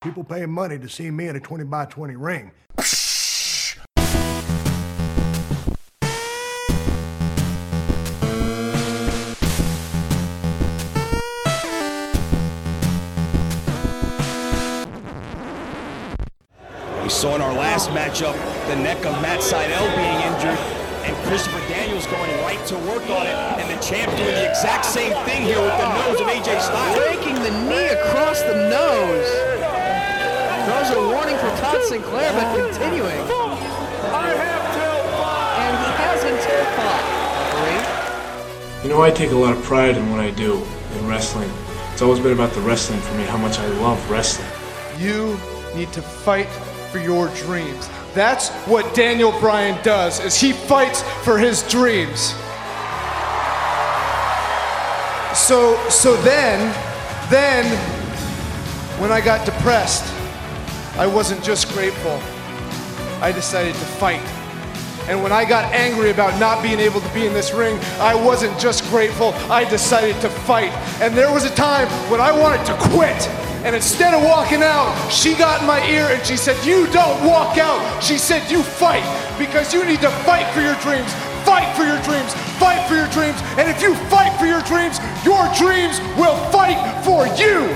People paying money to see me in a 20 by 20 ring. We saw in our last matchup the neck of Matt Sydal being injured and Christopher Daniels going right to work on it and the champ doing the exact same thing here with the nose of AJ Styles. Breaking the knee across the nose. Throws a warning for Todd Sinclair, but continuing. And he has until five. You know, I take a lot of pride in what I do in wrestling. It's always been about the wrestling for me, how much I love wrestling. You need to fight for your dreams. That's what Daniel Bryan does is he fights for his dreams. So so then then when I got depressed, I wasn't just grateful. I decided to fight. And when I got angry about not being able to be in this ring, I wasn't just grateful, I decided to fight. And there was a time when I wanted to quit. And instead of walking out, she got in my ear and she said, You don't walk out. She said, You fight because you need to fight for your dreams. Fight for your dreams. Fight for your dreams. And if you fight for your dreams, your dreams will fight for you.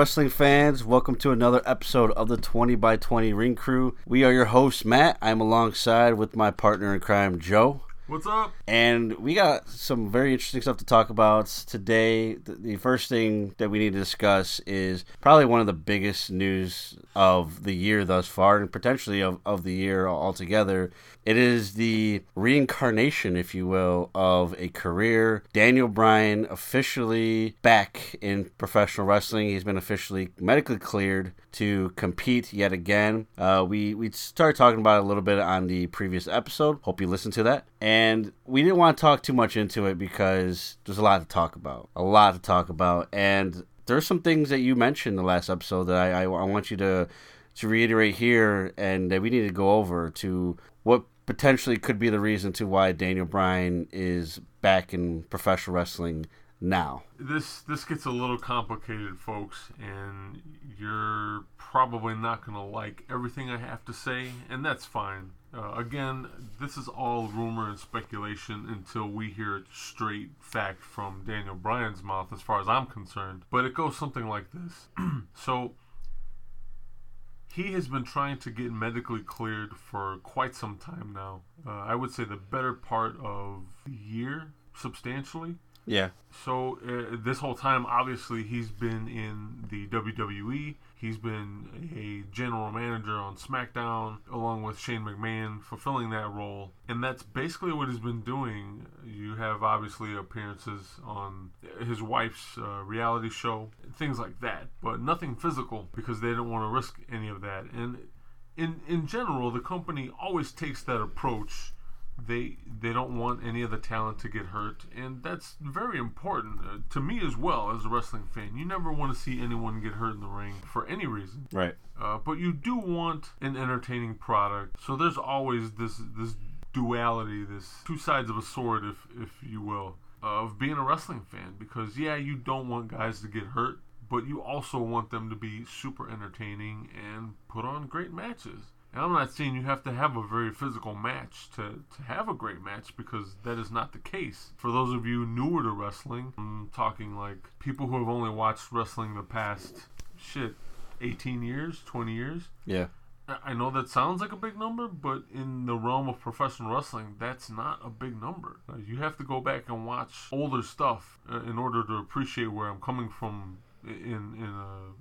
Wrestling fans. Welcome to another episode of the 20 by 20 Ring Crew. We are your host, Matt. I'm alongside with my partner in crime, Joe. What's up? And we got some very interesting stuff to talk about today. The, the first thing that we need to discuss is probably one of the biggest news of the year thus far, and potentially of, of the year altogether. It is the reincarnation, if you will, of a career. Daniel Bryan officially back in professional wrestling. He's been officially medically cleared to compete yet again. Uh, we we started talking about it a little bit on the previous episode. Hope you listened to that. And we didn't want to talk too much into it because there's a lot to talk about. A lot to talk about. And there's some things that you mentioned in the last episode that I, I, I want you to to reiterate here and that we need to go over to what potentially could be the reason to why Daniel Bryan is back in professional wrestling now. This this gets a little complicated, folks, and you're probably not gonna like everything I have to say, and that's fine. Uh, again, this is all rumor and speculation until we hear straight fact from Daniel Bryan's mouth, as far as I'm concerned. But it goes something like this. so he has been trying to get medically cleared for quite some time now. Uh, I would say the better part of a year, substantially. Yeah. So uh, this whole time, obviously, he's been in the WWE. He's been a general manager on SmackDown, along with Shane McMahon, fulfilling that role. And that's basically what he's been doing. You have obviously appearances on his wife's uh, reality show, things like that, but nothing physical because they didn't want to risk any of that. And in in general, the company always takes that approach they they don't want any of the talent to get hurt and that's very important uh, to me as well as a wrestling fan. You never want to see anyone get hurt in the ring for any reason. Right. uh, but you do want an entertaining product so there's always this this duality this two sides of a sword if if you will of being a wrestling fan because yeah you don't want guys to get hurt but you also want them to be super entertaining and put on great matches and I'm not saying you have to have a very physical match to, to have a great match because that is not the case. For those of you newer to wrestling, I'm talking like people who have only watched wrestling the past, shit, 18 years, 20 years. Yeah. I- know that sounds like a big number, but in the realm of professional wrestling, that's not a big number. Uh, you have to go back and watch older stuff uh, in order to appreciate where I'm coming from in in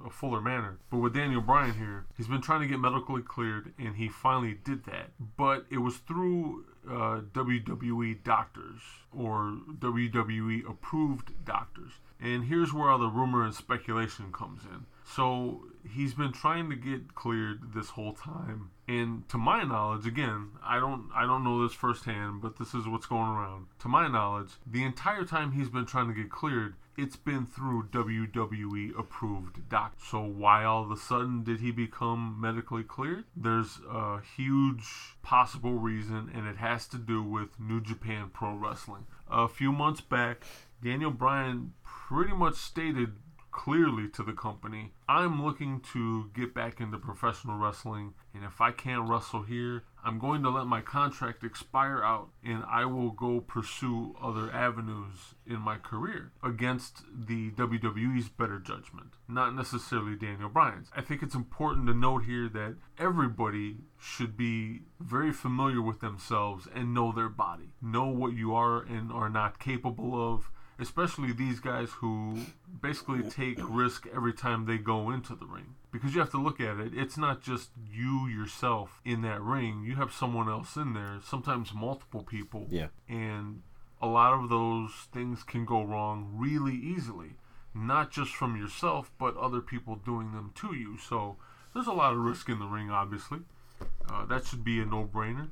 a, a fuller manner. But with Daniel Bryan here, he's been trying to get medically cleared, and he finally did that. But it was through uh, WWE doctors or WWE approved doctors. And here's where all the rumor and speculation comes in. So he's been trying to get cleared this whole time, and to my knowledge, again, I don't I don't know this firsthand, but this is what's going around. To my knowledge, the entire time he's been trying to get cleared, it's been through WWE approved doc. So why all of a sudden did he become medically cleared? There's a huge possible reason, and it has to do with New Japan Pro Wrestling. A few months back, Daniel Bryan pretty much stated clearly to the company I'm looking to get back into professional wrestling, and if I can't wrestle here, I'm going to let my contract expire out and I will go pursue other avenues in my career against the WWE's better judgment, not necessarily Daniel Bryan's. I think it's important to note here that everybody should be very familiar with themselves and know their body, know what you are and are not capable of especially these guys who basically take risk every time they go into the ring. Because you have to look at it, it's not just you yourself in that ring, you have someone else in there, sometimes multiple people. Yeah. And a lot of those things can go wrong really easily, not just from yourself, but other people doing them to you. So there's a lot of risk in the ring, obviously. Uh, that should be a no brainer.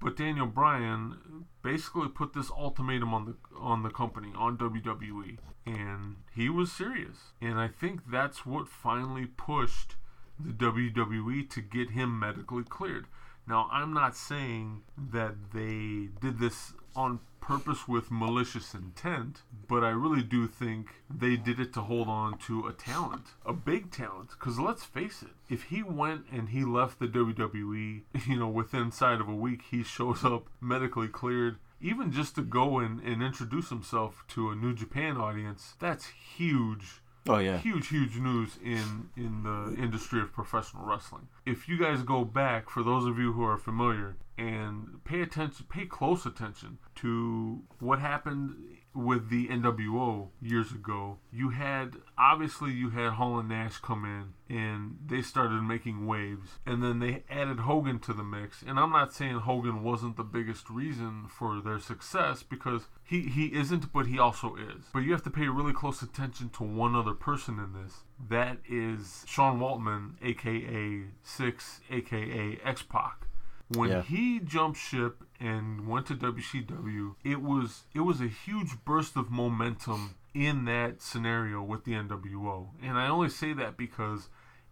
But Daniel Bryan basically put this ultimatum on the on the company on WWE, and he was serious. And I think that's what finally pushed the WWE to get him medically cleared. Now, I'm not saying that they did this on purpose with malicious intent, but I really do think they did it to hold on to a talent, a big talent. Because let's face it, if he went and he left the WWE, you know, within inside of a week, he shows up medically cleared. Even just to go and, and introduce himself to a New Japan audience, that's huge Oh yeah. huge huge news in in the industry of professional wrestling if you guys go back for those of you who are familiar and pay attention pay close attention to what happened with the NWO years ago you had obviously you had Hall and Nash come in and they started making waves and then they added Hogan to the mix. And I'm not saying Hogan wasn't the biggest reason for their success because he, he isn't but he also is. But you have to pay really close attention to one other person in this. That is Sean Waltman aka Syxx aka X-Pac when Yeah. he jumped ship and went to WCW, it was it was a huge burst of momentum in that scenario with the NWO. And I only say that because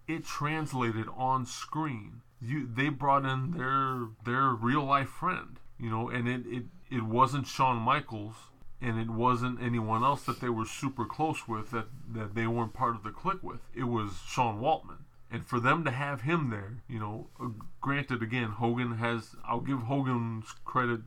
it translated on screen. You they brought in their their real life friend, you know, and it it, it wasn't Shawn Michaels and it wasn't anyone else that they were super close with that, that they weren't part of the clique with. It was Sean Waltman. And for them to have him there, you know, uh, granted, again, Hogan has, I'll give Hogan's credit,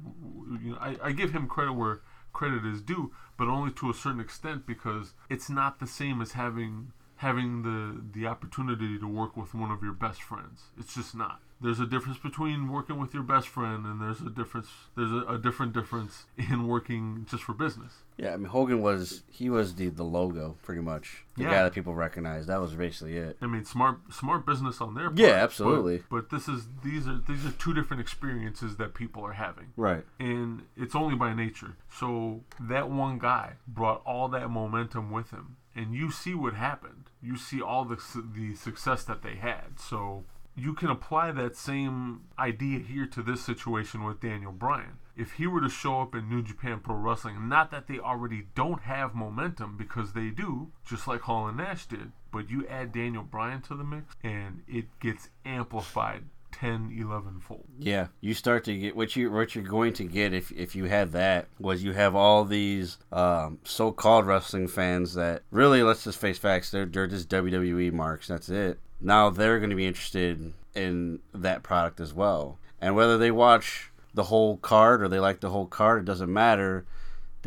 you know, I, I give him credit where credit is due, but only to a certain extent because it's not the same as having having the the opportunity to work with one of your best friends. It's just not. There's a difference between working with your best friend and there's a difference there's a, a different difference in working just for business. Yeah, I mean Hogan was he was the the logo pretty much. The Yeah. guy that people recognize. That was basically it. I mean, smart smart business on their part. Yeah, absolutely. But, but this is these are these are two different experiences that people are having. Right. and it's only by nature. So that one guy brought all that momentum with him, and you see what happened. You see all the the success that they had. So you can apply that same idea here to this situation with Daniel Bryan. If he were to show up in New Japan Pro Wrestling, not that they already don't have momentum because they do, just like Hall and Nash did, but you add Daniel Bryan to the mix and it gets amplified 10, 11 fold. Yeah, you start to get what you what you're going to get if if you had that was you have all these um, so-called wrestling fans that really let's just face facts they're they're just WWE marks that's it. Now they're going to be interested in that product as well, and whether they watch the whole card or they like the whole card, it doesn't matter.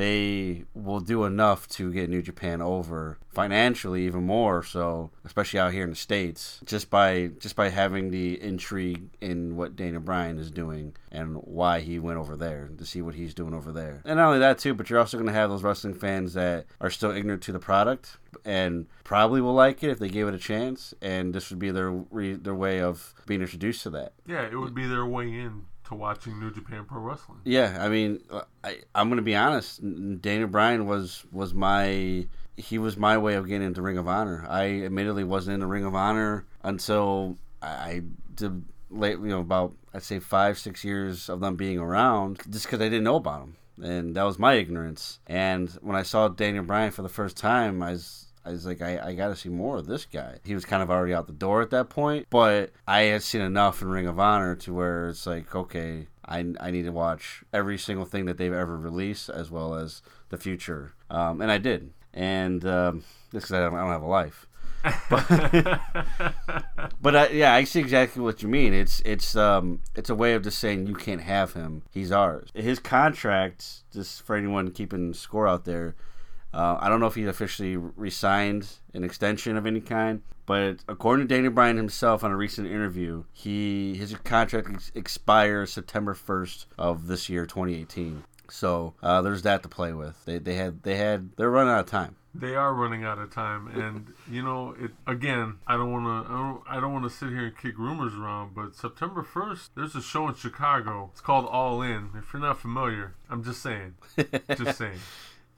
They will do enough to get New Japan over financially, even more so, especially out here in the states, just by just by having the intrigue in what Daniel Bryan is doing and why he went over there to see what he's doing over there. And not only that too, but you're also going to have those wrestling fans that are still ignorant to the product and probably will like it if they gave it a chance. And this would be their their way of being introduced to that. Yeah, it would be their way in to watching New Japan Pro Wrestling. Yeah, I mean, I, I'm going to be honest. Daniel Bryan was was my he was my way of getting into Ring of Honor. I admittedly wasn't in the Ring of Honor until I did late, you know, about I'd say five six years of them being around, just because I didn't know about them, and that was my ignorance. And when I saw Daniel Bryan for the first time, I was I was like, I, I got to see more of this guy. He was kind of already out the door at that point, but I had seen enough in Ring of Honor to where it's like, okay, I, I need to watch every single thing that they've ever released as well as the future. Um, and I did. And um, because I don't, I don't have a life. But, but I, yeah, I see exactly what you mean. It's it's um it's a way of just saying you can't have him. He's ours. His contract, just for anyone keeping score out there, uh, I don't know if he officially resigned an extension of any kind, but according to Daniel Bryan himself on a recent interview, he his contract ex- expires September 1st of this year, 2018. So uh, there's that to play with. They they had they had they're running out of time. They are running out of time, and you know, it again. I don't want to. I don't, I don't want to sit here and kick rumors around, but September first, there's a show in Chicago. It's called All In. If you're not familiar, I'm just saying. just saying.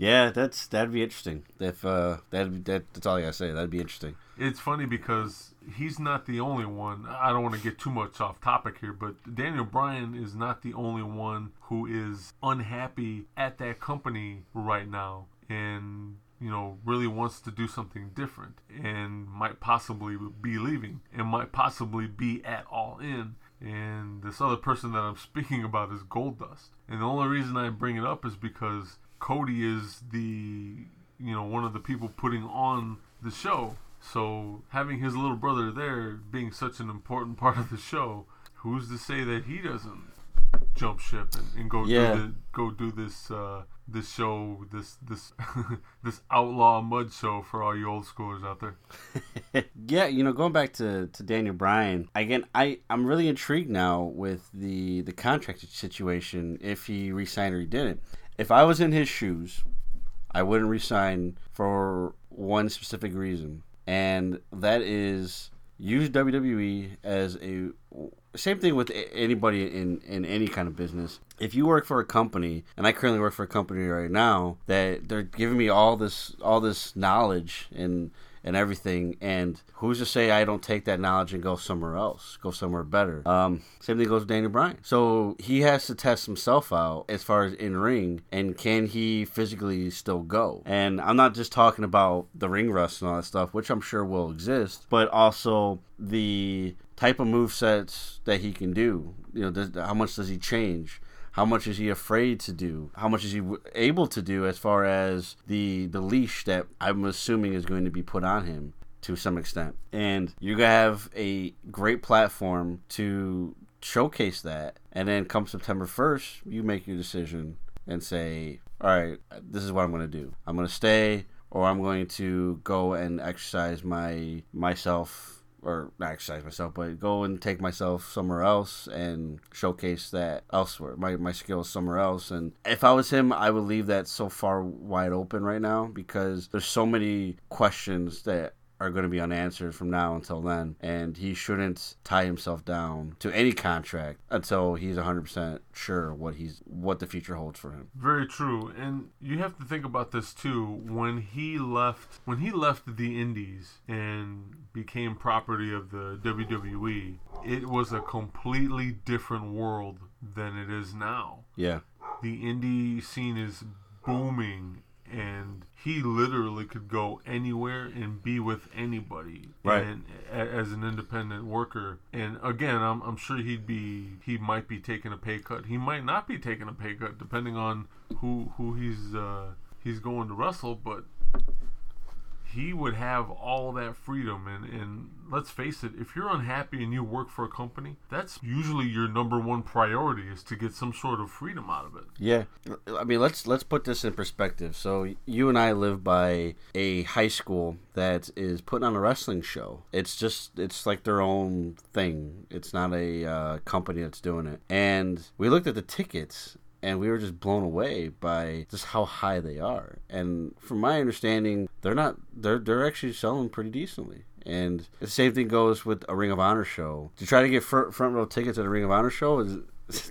Yeah, that's that'd be interesting. If uh, that that that's all I gotta say. That'd be interesting. It's funny because he's not the only one. I don't want to get too much off topic here, but Daniel Bryan is not the only one who is unhappy at that company right now and you know really wants to do something different and might possibly be leaving and might possibly be at all in and this other person that I'm speaking about is Goldust. And the only reason I bring it up is because Cody is the you know one of the people putting on the show. So having his little brother there being such an important part of the show, who's to say that he doesn't jump ship and, and go Yeah. do the, go do this uh, this show this this this outlaw mud show for all you old schoolers out there. yeah, you know, going back to, to Daniel Bryan again, I I'm really intrigued now with the the contract situation. If he resigned or he didn't, if I was in his shoes, I wouldn't resign for one specific reason, and that is use WWE as a same thing with anybody in in any kind of business. If you work for a company, and I currently work for a company right now, that they're giving me all this all this knowledge and and everything, and who's to say I don't take that knowledge and go somewhere else, go somewhere better? Um, same thing goes with Daniel Bryan. So he has to test himself out as far as in ring, and can he physically still go? And I'm not just talking about the ring rust and all that stuff, which I'm sure will exist, but also the type of move sets that he can do. You know, does, how much does he change? How much is he afraid to do? How much is he w- able to do as far as the the leash that I'm assuming is going to be put on him to some extent? And you have a great platform to showcase that. And then come September 1st, you make your decision and say, all right, this is what I'm going to do. I'm going to stay or I'm going to go and exercise my myself or not exercise myself, but go and take myself somewhere else and showcase that elsewhere, my, my skills somewhere else. And if I was him, I would leave that so far wide open right now because there's so many questions that are going to be unanswered from now until then. And he shouldn't tie himself down to any contract until he's 100% sure what he's what the future holds for him. Very true, and you have to think about this too. When he left, when he left the Indies and became property of the WWE, it was a completely different world than it is now. Yeah. The indie scene is booming, and he literally could go anywhere and be with anybody, Right. And a, as an independent worker, and again, I'm, I'm sure he'd be he might be taking a pay cut. He might not be taking a pay cut, depending on who who he's uh, he's going to wrestle, but he would have all that freedom. And, and let's face it, if you're unhappy and you work for a company, that's usually your number one priority is to get some sort of freedom out of it. Yeah, I mean let's let's put this in perspective. So you and I live by a high school that is putting on a wrestling show. It's just it's like their own thing. It's not a uh, company that's doing it. And we looked at the tickets and we were just blown away by just how high they are. And from my understanding, they're not they're they're actually selling pretty decently. And the same thing goes with a Ring of Honor show. To try to get fr- front row tickets at a Ring of Honor show is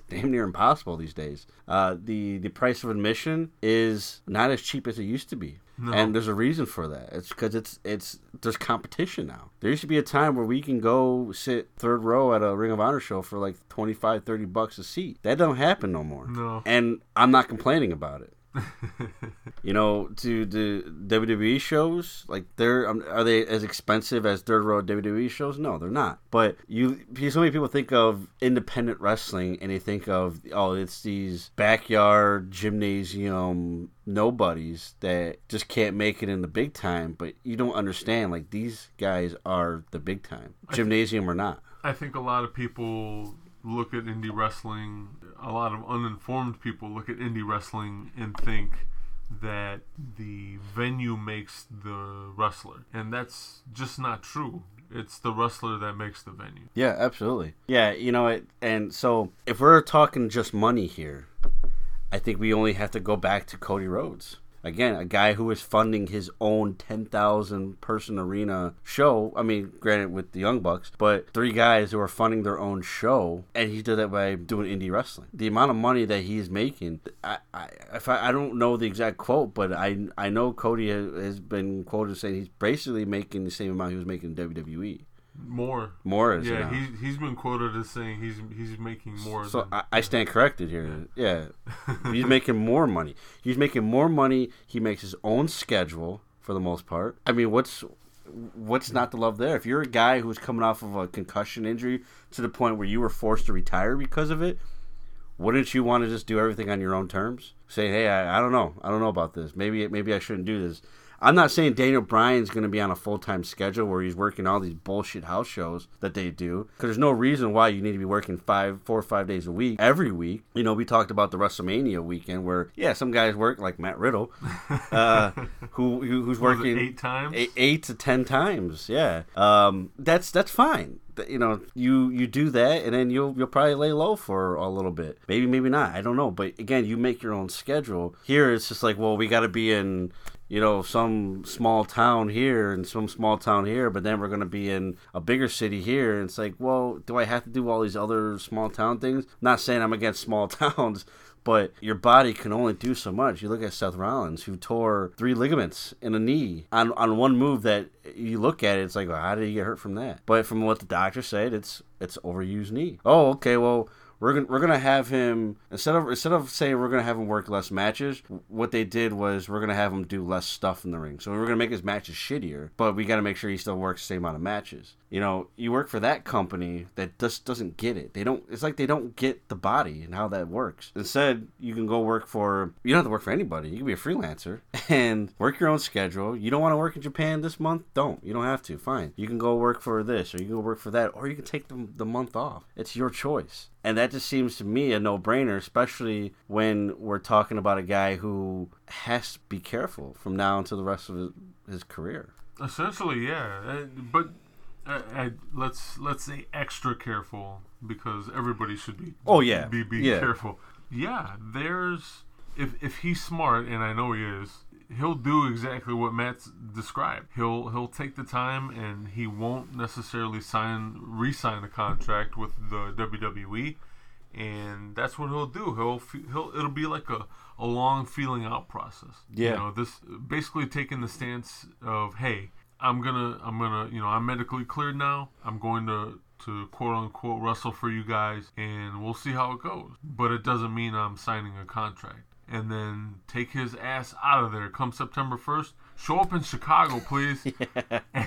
damn near impossible these days. Uh, the the price of admission is not as cheap as it used to be. And there's a reason for that. It's because it's it's there's competition now. There used to be a time where we can go sit third row at a Ring of Honor show for like 25, 30 bucks a seat. That don't happen no more. No. And I'm not complaining about it. you know, to the WWE shows, like they're um, are they as expensive as third row WWE shows? No, they're not. But you, so many people think of independent wrestling and they think of oh, it's these backyard gymnasium nobodies that just can't make it in the big time. But you don't understand, like these guys are the big time, gymnasium or not. I think a lot of people look at indie wrestling, a lot of uninformed people look at indie wrestling and think that the venue makes the wrestler. And that's just not true. It's the wrestler that makes the venue. Yeah, absolutely. Yeah, you know it. And so, if we're talking just money here, I think we only have to go back to Cody Rhodes. Again, a guy who is funding his own 10,000 person arena show. I mean, granted, with the Young Bucks, but three guys who are funding their own show, and he did that by doing indie wrestling. The amount of money that he's making, I, I, if I, I don't know the exact quote, but I, I know Cody has, been quoted saying he's basically making the same amount he was making in WWE. More. More is Yeah, he's, he's been quoted as saying he's he's making more So than I, I stand corrected here. Yeah, he's making more money. He's making more money. He makes his own schedule for the most part. I mean, what's what's not to love there? If you're a guy who's coming off of a concussion injury to the point where you were forced to retire because of it, wouldn't you want to just do everything on your own terms? Say, hey, I, I don't know, I don't know about this. Maybe maybe I shouldn't do this. I'm not saying Daniel Bryan's going to be on a full time schedule where he's working all these bullshit house shows that they do. Because there's no reason why you need to be working five, four or five days a week every week. You know, we talked about the WrestleMania weekend where, yeah, some guys work like Matt Riddle, uh, who, who who's working eight times? eight, eight to ten times. Yeah, um, that's that's fine. You know, you you do that, and then you'll you'll probably lay low for a little bit. Maybe maybe not. I don't know. But again, you make your own schedule. Here, it's just like, well, we got to be in you know some small town here and some small town here, but then we're gonna be in a bigger city here. And it's like, well, do I have to do all these other small town things? Not saying I'm against small towns. But your body can only do so much. You look at Seth Rollins, who tore three ligaments in a knee on, on one move that you look at it, it's like, well, how did he get hurt from that? But from what the doctor said, it's it's overused knee. Oh, okay, well, we're gonna we're gonna have him instead of instead of saying we're gonna have him work less matches. What they did was we're gonna have him do less stuff in the ring. So we're gonna make his matches shittier, but we got to make sure he still works the same amount of matches. You know, you work for that company that just doesn't get it. They don't. It's like they don't get the body and how that works. Instead, you can go work for. You don't have to work for anybody. You can be a freelancer and work your own schedule. You don't want to work in Japan this month? Don't. You don't have to. Fine. You can go work for this, or you can go work for that, or you can take the, the month off. It's your choice. And that just seems to me a no brainer, especially when we're talking about a guy who has to be careful from now until the rest of his, his career. Essentially, yeah. Uh, but uh, I, let's let's say extra careful because everybody should be. Oh, yeah. Be be Yeah. careful. Yeah, there's if if he's smart and I know he is, he'll do exactly what Matt's described. He'll he'll take the time and he won't necessarily sign re-sign a contract with the WWE. And that's what he'll do. He'll he'll it'll be like a, a long feeling out process. Yeah. You know, this basically taking the stance of hey i'm gonna i'm gonna you know i'm medically cleared now i'm going to to quote unquote wrestle for you guys and we'll see how it goes but it doesn't mean i'm signing a contract and then take his ass out of there come september 1st show up in chicago please.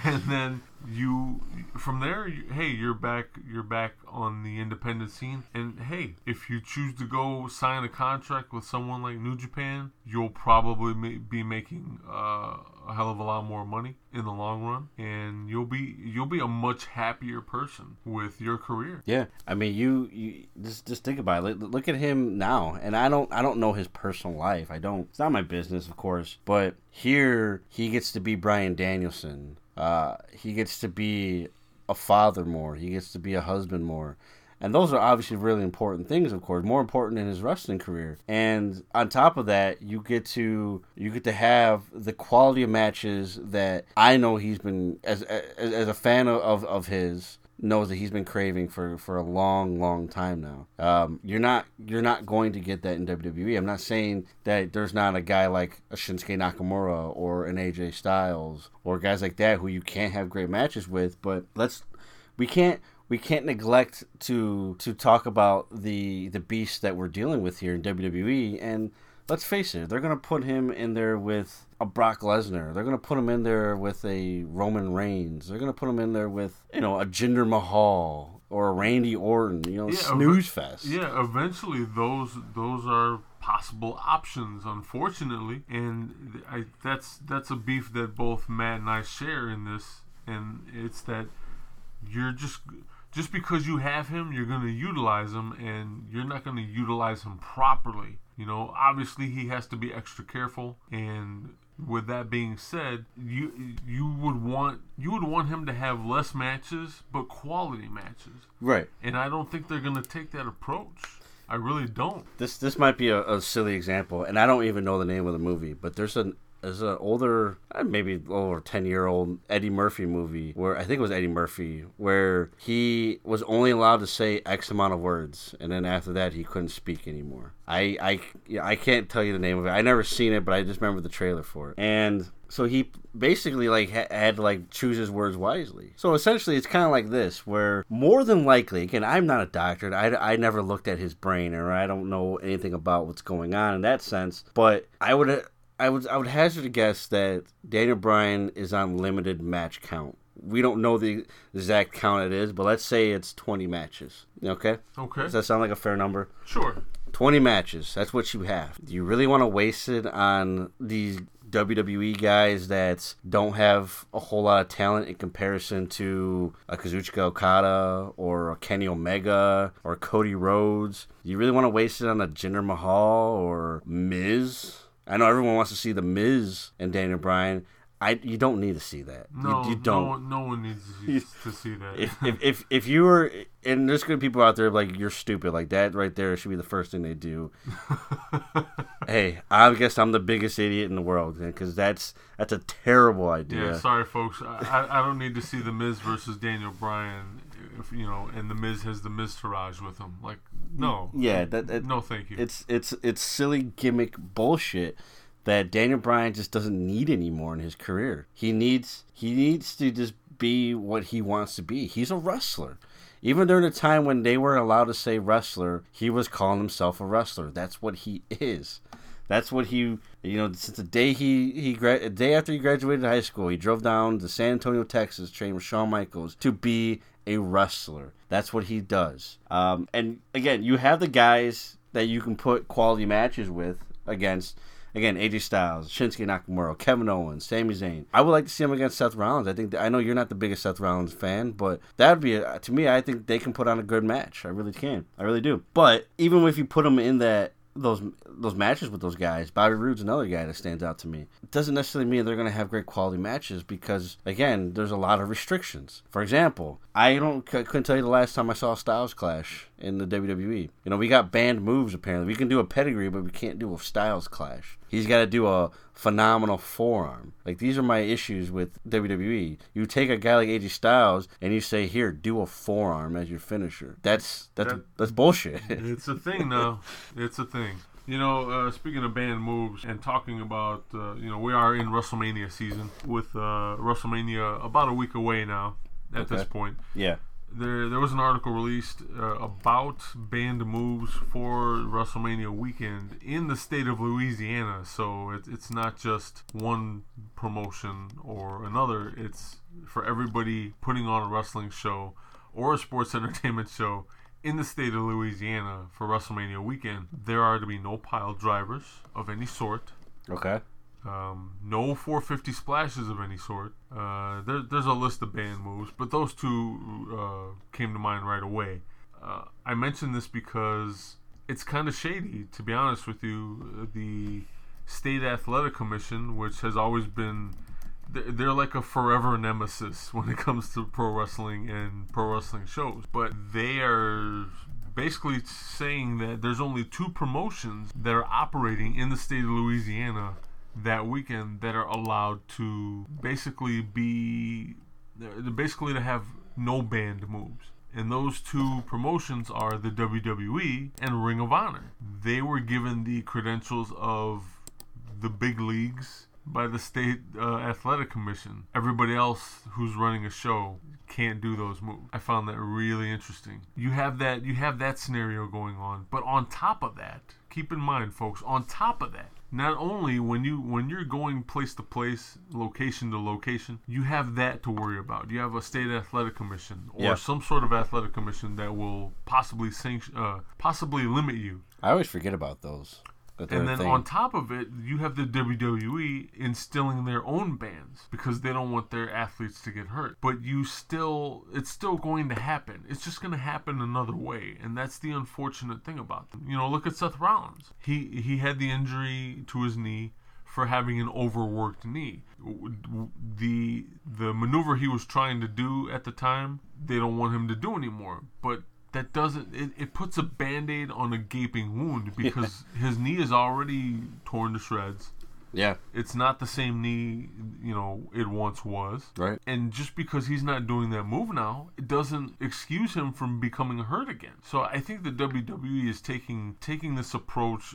And then you from there, you, hey, you're back. You're back on the independent scene, and hey, if you choose to go sign a contract with someone like New Japan, you'll probably ma- be making uh, a hell of a lot more money in the long run, and you'll be you'll be a much happier person with your career. Yeah, I mean, you, you just just think about it. Look, at him now, and I don't I don't know his personal life. I don't. It's not my business, of course. But here, he gets to be Bryan Danielson. Uh, he gets to be a father more. He gets to be a husband more. And those are obviously really important things, of course, more important in his wrestling career. And on top of that, you get to you get to have the quality of matches that I know he's been as as, as a fan of, of, his knows that he's been craving for, for a long, long time now. Um, you're not you're not going to get that in WWE. I'm not saying that there's not a guy like a Shinsuke Nakamura or an AJ Styles or guys like that who you can't have great matches with, but let's we can't we can't neglect to to talk about the the beast that we're dealing with here in WWE and let's face it they're going to put him in there with a Brock Lesnar. They're going to put him in there with a Roman Reigns. They're going to put him in there with you know a Jinder Mahal or a Randy Orton you know Yeah, snooze ev- fest. Yeah, eventually those those are possible options, unfortunately, and I, that's that's a beef that both Matt and I share in this, and it's that you're just just because you have him, you're going to utilize him, and you're not going to utilize him properly. You know, obviously he has to be extra careful, and with that being said, you you would want you would want him to have less matches, but quality matches. right And I don't think they're going to take that approach. I really don't. this this might be a, a silly example, and I don't even know the name of the movie, but there's an there's an older, uh, maybe over ten year old Eddie Murphy movie where I think it was Eddie Murphy where he was only allowed to say X amount of words, and then after that he couldn't speak anymore. I I yeah, I can't tell you the name of it. I never seen it, but I just remember the trailer for it, and. So he basically like ha- had to like choose his words wisely. So essentially, it's kind of like this, where more than likely, again, I'm not a doctor. I, I never looked at his brain, or I don't know anything about what's going on in that sense. But I would I would I would hazard a guess that Daniel Bryan is on limited match count. We don't know the exact count it is, but let's say it's 20 matches. Okay. Okay. Does that sound like a fair number? Sure. 20 matches. That's what you have. Do you really want to waste it on these WWE guys that don't have a whole lot of talent in comparison to a Kazuchika Okada or a Kenny Omega or Cody Rhodes? Do you really want to waste it on a Jinder Mahal or Miz? I know everyone wants to see the Miz and Daniel Bryan. I you don't need to see that. No, you, no, don't. one- no one needs to see, to see that. if, if, if if you were and there's good people out there like you're stupid like that right there should be the first thing they do hey i guess i'm the biggest idiot in the world because that's that's a terrible idea yeah, sorry, folks. I I don't need to see the Miz versus Daniel Bryan. If you know, and the Miz has the Miztourage with him. Like, no. yeah that, that No, thank you. it's it's it's silly gimmick bullshit that daniel bryan just doesn't need anymore in his career he needs he needs to just be what he wants to be he's a wrestler even during the time when they weren't allowed to say wrestler he was calling himself a wrestler that's what he is that's what he, you know, since the day he he gra- day after he graduated high school, he drove down to San Antonio, Texas, trained with Shawn Michaels to be a wrestler. That's what he does. Um, and again, you have the guys that you can put quality matches with against. Again, AJ Styles, Shinsuke Nakamura, Kevin Owens, Sami Zayn. I would like to see him against Seth Rollins. I think I know you're not the biggest Seth Rollins fan, but that would be a, to me. I think they can put on a good match. I really can. I really do. But even if you put them in that those those matches with those guys. Bobby Roode's another guy that stands out to me. It doesn't necessarily mean they're going to have great quality matches because again, there's a lot of restrictions. For example, I don't couldn't tell you the last time I saw Styles clash in the WWE. You know, we got banned moves apparently. We can do a pedigree, but we can't do a Styles clash. He's got to do a phenomenal forearm. Like these are my issues with WWE. You take a guy like AJ Styles and you say, "Here, do a forearm as your finisher." That's that's That- that's bullshit. It's a thing though. It's a thing. You know, uh, speaking of banned moves and talking about, uh, you know, we are in WrestleMania season with uh, WrestleMania about a week away now. At this point, yeah. There there was an article released uh, about banned moves for WrestleMania weekend in the state of Louisiana. So it, it's not just one promotion or another. It's for everybody putting on a wrestling show or a sports entertainment show in the state of Louisiana for WrestleMania weekend. There are to be no pile drivers of any sort. Okay. Um, no 450 splashes of any sort. Uh, there, there's a list of banned moves, but those two uh, came to mind right away. Uh, I mention this because it's kind of shady, to be honest with you. The State Athletic Commission, which has always been, they're like a forever nemesis when it comes to pro wrestling and pro wrestling shows. But they are basically saying that there's only two promotions that are operating in the state of Louisiana that weekend that are allowed to basically be basically to have no banned moves. And those two promotions are the WWE and Ring of Honor. They were given the credentials of the big leagues by the state uh, athletic commission. Everybody else who's running a show can't do those moves. I found that really interesting. You have that you have that scenario going on, but on top of that, keep in mind folks, on top of that, not only when you when you're going place to place, location to location, you have that to worry about. You have a state athletic commission or some sort of athletic commission that will possibly sanction, uh, possibly limit you. I always forget about those. And then thing. on top of it, you have the WWE instilling their own bans because they don't want their athletes to get hurt. But you still, it's still going to happen. It's just going to happen another way, and that's the unfortunate thing about them. You know, look at Seth Rollins. He he had the injury to his knee for having an overworked knee. The the maneuver he was trying to do at the time, they don't want him to do anymore. But that doesn't it, it puts a band-aid on a gaping wound because his knee is already torn to shreds. Yeah. it's not the same knee you know it once was. Right. and just because he's not doing that move now it doesn't excuse him from becoming hurt again. So i think the wwe is taking taking this approach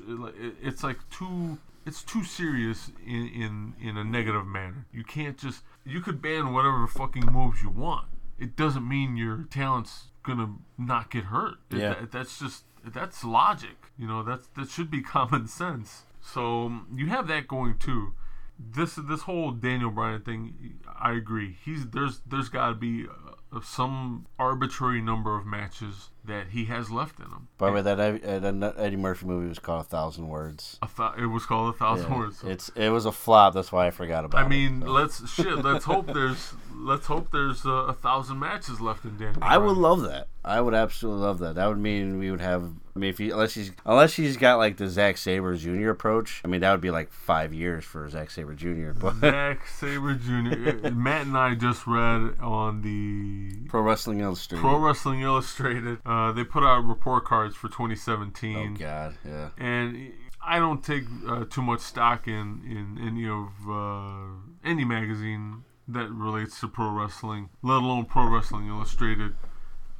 it's like too it's too serious in, in in a negative manner. You can't just you could ban whatever fucking moves you want. It doesn't mean your talent's gonna not get hurt Yeah. that- that's just that's logic you know that's that should be common sense so um, you have that going too this this whole Daniel Bryan thing, I agree. He's there's there's got to be uh, some arbitrary number of matches that he has left in him. By the way, that Eddie, uh, Eddie Murphy movie was called A Thousand Words. I thought it was called a thousand Yeah. words. It's it was a flop. That's why I forgot about I it. I mean, so. let's shit. Let's hope there's let's hope there's uh, a thousand matches left in Daniel. I would love that. I would absolutely love that. That would mean we would have. I mean, if he unless he's unless he's got like the Zack Sabre Jr. approach. I mean, that would be like five years for Zack Sabre Jr. But Zack Sabre Jr. Matt and I just read on the Pro Wrestling Illustrated. Pro Wrestling Illustrated. Uh, they put out report cards for 2017. oh 2017. God, yeah. and I don't take uh, too much stock in in any of uh, any magazine that relates to pro wrestling, let alone Pro Wrestling Illustrated.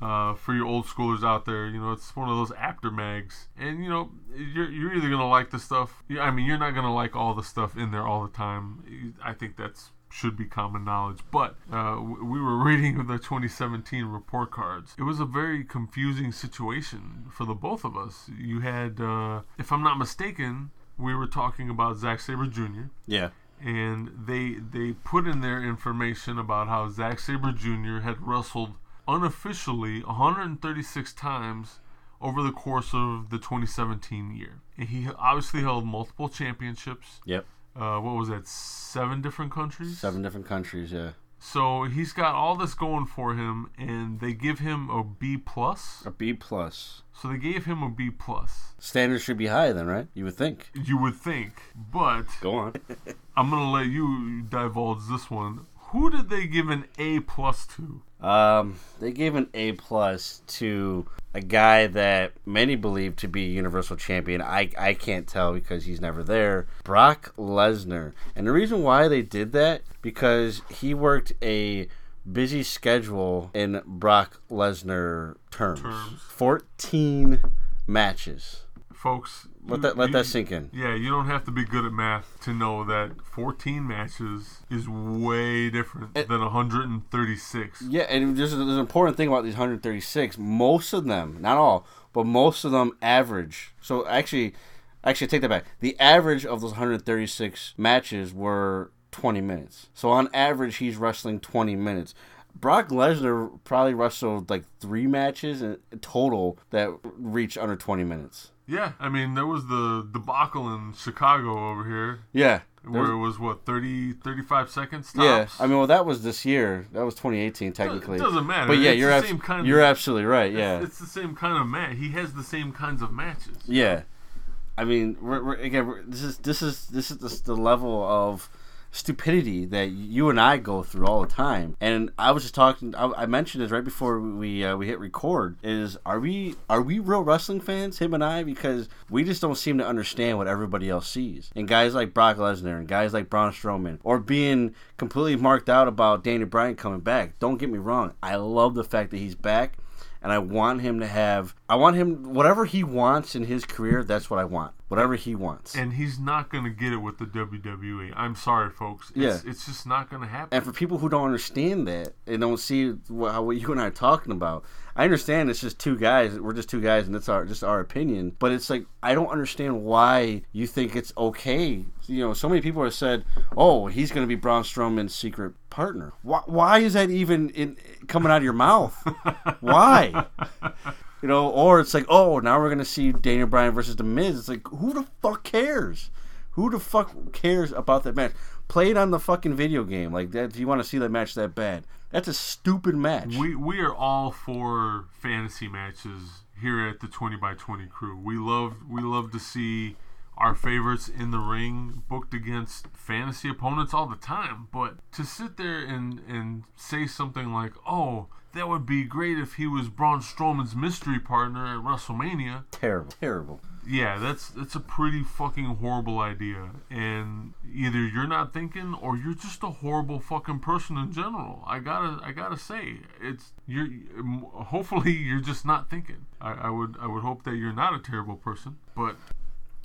Uh, for your old schoolers out there, you know it's one of those after mags, and you know you're you're either gonna like the stuff. I mean, you're not gonna like all the stuff in there all the time. I think that's should be common knowledge. But uh, we were reading the 2017 report cards. It was a very confusing situation for the both of us. You had, uh, if I'm not mistaken, we were talking about Zack Sabre Jr. Yeah. and they they put in their information about how Zack Sabre Jr. had wrestled unofficially 136 times over the course of the 2017 year. And he obviously held multiple championships. Yep. Uh, what was that? Seven different countries. Seven different countries. Yeah. So he's got all this going for him, and they give him a B plus. A B plus. So they gave him a B plus. Standards should be high then, right? You would think. You would think, but Go on. I'm gonna let you divulge this one. Who did they give an A plus to? Um, they gave an A plus to a guy that many believe to be Universal Champion. I I can't tell because he's never there. Brock Lesnar, and the reason why they did that because he worked a busy schedule in Brock Lesnar terms. Terms. Fourteen matches. Folks, Let that let you- that sink in. Yeah, you don't have to be good at math to know that 14 matches is way different than 136. Yeah, and there's, there's an important thing about these 136. Most of them, not all, but most of them average. So actually, actually take that back. The average of those 136 matches were 20 minutes. So on average, he's wrestling 20 minutes. Brock Lesnar probably wrestled like three matches in total that reached under 20 minutes. Yeah, I mean there was the debacle in Chicago over here Yeah. where it was what 30 35 seconds tops. Yeah, I mean, well, that was this year. That was 2018, technically. doesn't matter. But yeah, It's you're abs- same kind of- you're absolutely right. It's- Yeah, it's the same kind of match. He has the same kinds of matches. yeah. I mean, we're, we're again. We're, this is this is this is the, the level of stupidity that you and I go through all the time. And I was just talking. I, I mentioned this right before we uh, we hit record. Is are we are we real wrestling fans? Him and I, because we just don't seem to understand what everybody else sees. And guys like Brock Lesnar and guys like Braun Strowman, or being completely marked out about Daniel Bryan coming back. Don't get me wrong. I love the fact that he's back. And I want him to have, I want him, whatever he wants in his career, that's what I want. Whatever he wants. And he's not going to get it with the WWE. I'm sorry, folks. It's, Yeah. it's just not going to happen. And for people who don't understand that and don't see what, what you and I are talking about, I understand it's just two guys. We're just two guys, and it's our just our opinion. But it's like I don't understand why you think it's okay. You know, so many people have said, "Oh, he's going to be Braun Strowman's secret partner." Why, why is that even in, coming out of your mouth? why? You know, or it's like, oh, now we're gonna see Daniel Bryan versus The Miz. It's like, who the fuck cares? Who the fuck cares about that match? Play it on the fucking video game. Like that. If you want to see that match that bad, that's a stupid match. We we are all for fantasy matches here at the Twenty by Twenty crew. We love we love to see our favorites in the ring booked against fantasy opponents all the time. But to sit there and and say something like, "Oh, that would be great if he was Braun Strowman's mystery partner at WrestleMania," terrible, terrible. yeah, that's that's a pretty fucking horrible idea. And either you're not thinking or you're just a horrible fucking person in general. I gotta I gotta say, it's you're hopefully you're just not thinking. I, I would I would hope that you're not a terrible person, but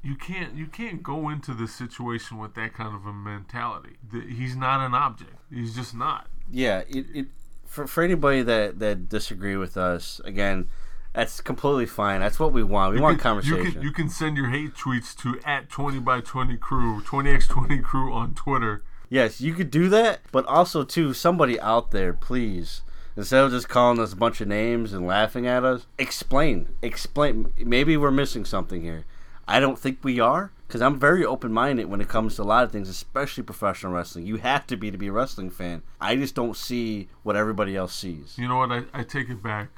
you can't you can't go into this situation with that kind of a mentality. He's not an object. He's just not. Yeah, it, it for for anybody that that disagree with us, again, that's completely fine. That's what we want. We You want can- conversation. You can, you can send your hate tweets to at 20 by 20 crew, 20x20 crew on Twitter. Yes, you could do that, but also too, somebody out there, please, instead of just calling us a bunch of names and laughing at us, explain, explain. Maybe we're missing something here. I don't think we are, because I'm very open-minded when it comes to a lot of things, especially professional wrestling. You have to be to be a wrestling fan. I just don't see what everybody else sees. You know what? I, I take it back.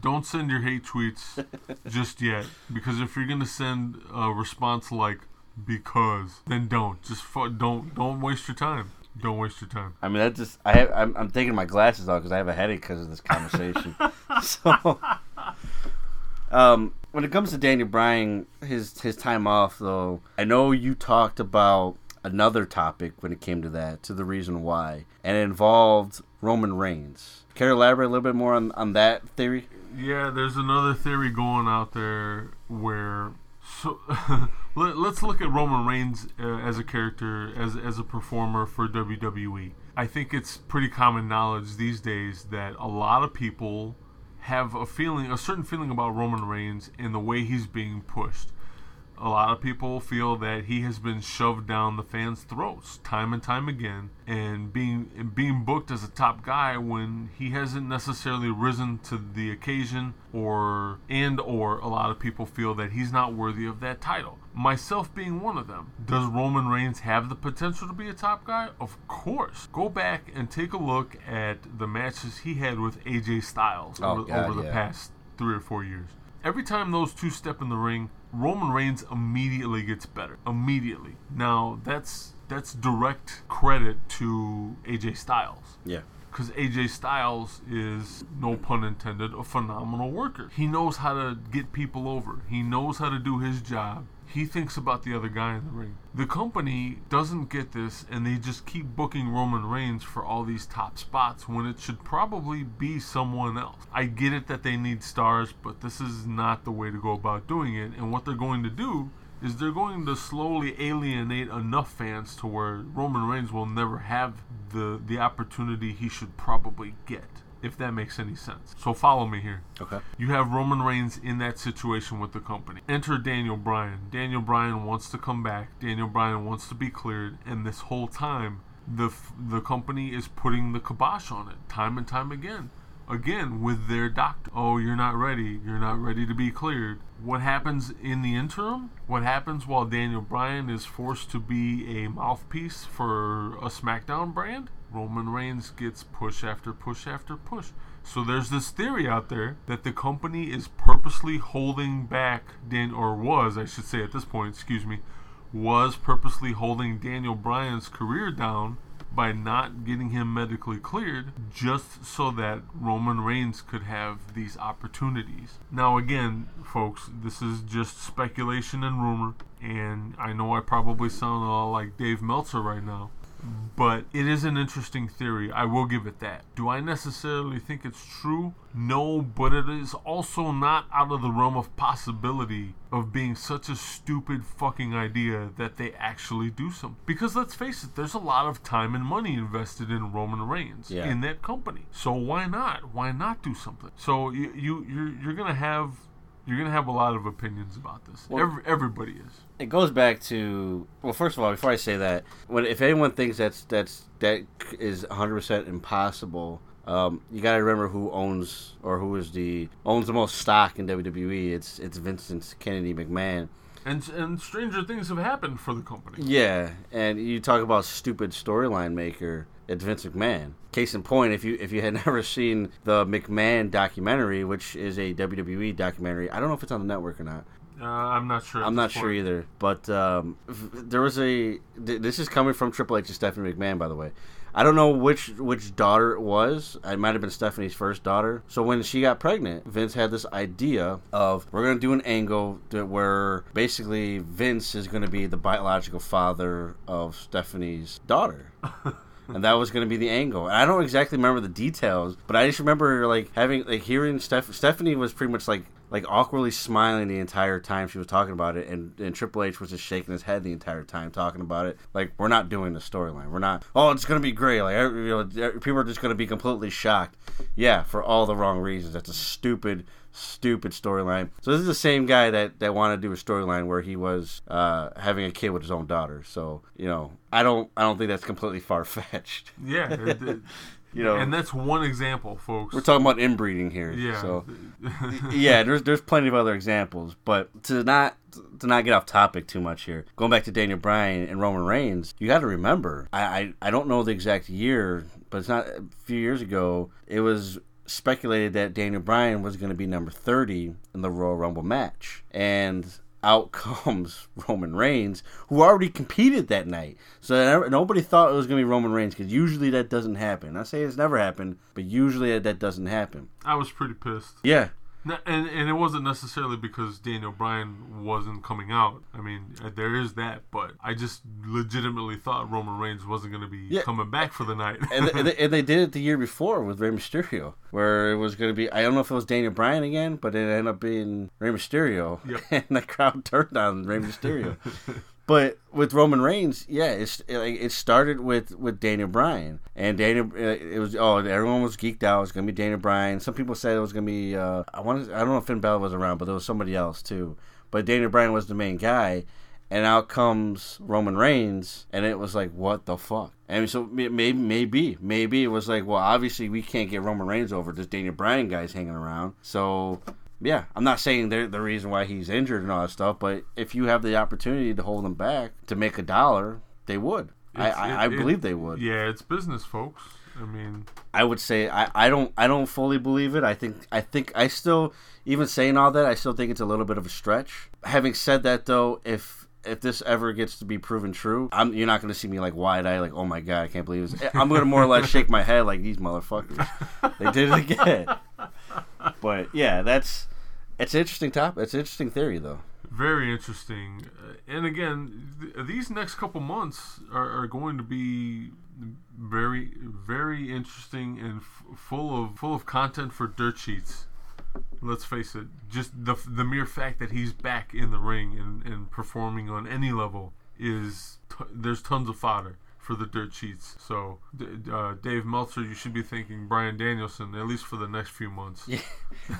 Don't send your hate tweets just yet, because if you're gonna send a response like "because," then don't. Just fu- don't don't waste your time. Don't waste your time. I mean, that just I have, I'm, I'm taking my glasses off because I have a headache because of this conversation. so, um, when it comes to Daniel Bryan, his his time off though, I know you talked about another topic when it came to that, to the reason why, and it involved Roman Reigns. Care to elaborate a little bit more on, on that theory? Yeah, there's another theory going out there where so let, us look at Roman Reigns uh, as a character, as as a performer for WWE. I think it's pretty common knowledge these days that a lot of people have a feeling, a certain feeling about Roman Reigns and the way he's being pushed. A lot of people feel that he has been shoved down the fans' throats time and time again, and being and being booked as a top guy when he hasn't necessarily risen to the occasion, or and or a lot of people feel that he's not worthy of that title. Myself being one of them. Does Roman Reigns have the potential to be a top guy? Of course. Go back and take a look at the matches he had with AJ Styles Oh, over, God, over the yeah. past three or four years. Every time those two step in the ring, Roman Reigns immediately gets better. Immediately. Now that's that's direct credit to AJ Styles. Yeah. Because AJ Styles is, no pun intended, a phenomenal worker. He knows how to get people over. He knows how to do his job. He thinks about the other guy in the ring. The company doesn't get this, and they just keep booking Roman Reigns for all these top spots when it should probably be someone else. I get it that they need stars, but this is not the way to go about doing it. And what they're going to do is they're going to slowly alienate enough fans to where Roman Reigns will never have the the opportunity he should probably get. If that makes any sense. So follow me here. Okay. You have Roman Reigns in that situation with the company. Enter Daniel Bryan. Daniel Bryan wants to come back. Daniel Bryan wants to be cleared. And this whole time, the f- the company is putting the kibosh on it time and time again. Again with their doctor. Oh, you're not ready. You're not ready to be cleared. What happens in the interim? What happens while Daniel Bryan is forced to be a mouthpiece for a SmackDown brand? Roman Reigns gets push after push after push. So there's this theory out there that the company is purposely holding back Dan or was, I should say at this point, excuse me, was purposely holding Daniel Bryan's career down by not getting him medically cleared just so that Roman Reigns could have these opportunities. Now, again, folks, this is just speculation and rumor, and I know I probably sound all like Dave Meltzer right now. But it is an interesting theory. I will give it that. Do I necessarily think it's true? No, but it is also not out of the realm of possibility of being such a stupid fucking idea that they actually do something. Because let's face it, there's a lot of time and money invested in Roman Reigns Yeah. in that company. So why not? Why not do something? So you, you you're you're gonna have you're gonna have a lot of opinions about this. Every, everybody is. It goes back to well first of all before i say that when if anyone thinks that's that's that is 100% impossible um, you got to remember who owns or who is the owns the most stock in WWE. It's it's Vincent Kennedy McMahon. And and stranger things have happened for the company. Yeah, and you talk about stupid storyline maker. It's Vince McMahon. Case in point, if you if you had never seen the McMahon documentary, which is a WWE documentary, I don't know if it's on the network or not. Uh, I'm not sure. I'm not sure either. But um, there was a. th- This is coming from Triple H and Stephanie McMahon, by the way. I don't know which which daughter it was. It might have been Stephanie's first daughter. So when she got pregnant, Vince had this idea of we're gonna do an angle that where basically Vince is gonna be the biological father of Stephanie's daughter. and that was going to be the angle. And I don't exactly remember the details, but I just remember like having like hearing Steph- Stephanie was pretty much like like awkwardly smiling the entire time she was talking about it, and, and Triple H was just shaking his head the entire time talking about it. Like we're not doing the storyline. We're not. Oh, it's to be great. Like you know, people are just to be completely shocked. Yeah, for all the wrong reasons. That's a stupid. Stupid storyline. So this is the same guy that, that wanted to do a storyline where he was uh, having a kid with his own daughter. So you know, I don't I don't think that's completely far fetched. Yeah, You know, and that's one example, folks. we're talking about inbreeding here. yeah. So yeah, there's there's plenty of other examples, but to not to not get off topic too much here. Going back to Daniel Bryan and Roman Reigns, you got to remember. I, I I don't know the exact year, but it's not a few years ago. It was speculated that Daniel Bryan was going to be number 30 in the Royal Rumble match, and out comes Roman Reigns, who already competed that night. So nobody thought it was going to be Roman Reigns because usually that doesn't happen. I say it's never happened, but usually that, doesn't happen. I was pretty pissed. Yeah, and and it wasn't necessarily because Daniel Bryan wasn't coming out. I mean, uh, there is that, but I just legitimately thought Roman Reigns wasn't going to be Yeah. coming back for the night. and, and, they, and they did it the year before with Rey Mysterio, where it was going to be. I don't know if it was Daniel Bryan again, but it ended up being Rey Mysterio, Yep. and the crowd turned on Rey Mysterio. but with Roman Reigns, yeah, it's it, it started with with Daniel Bryan, and Daniel. uh, It was oh, everyone was geeked out. It was to be Daniel Bryan. Some people said it was to be. Uh, I want. I don't know if Finn Balor was around, but there was somebody else too. But Daniel Bryan was the main guy, and out comes Roman Reigns, and it was like, what the fuck? And so maybe, maybe, maybe it was like, well, obviously we can't get Roman Reigns over. This Daniel Bryan guy's hanging around, so. Yeah, I'm not saying they're the reason why he's injured and all that stuff, but if you have the opportunity to hold him back to make a dollar, they would. I, It's- I, it- I it- believe they would. yeah, it's business, folks. I mean, I would say I, I don't I don't fully believe it. I think I think I still even saying all that I still think it's a little bit of a stretch. Having said that though, if if this ever gets to be proven true, I'm you're not going to see me like wide eye like oh my god I can't believe this. I'm going to more or less shake my head like these motherfuckers. They did it again. But yeah, that's it's an interesting topic. It's an interesting theory though. very interesting. Uh, and again, th- these next couple months are, are going to be very, very interesting and f- full of full of content for dirt sheets. Let's face it, just the the mere fact that he's back in the ring and, and performing on any level is t- there's tons of fodder for the dirt sheets. So, uh, Dave Meltzer, you should be thanking Bryan Danielson at least for the next few months.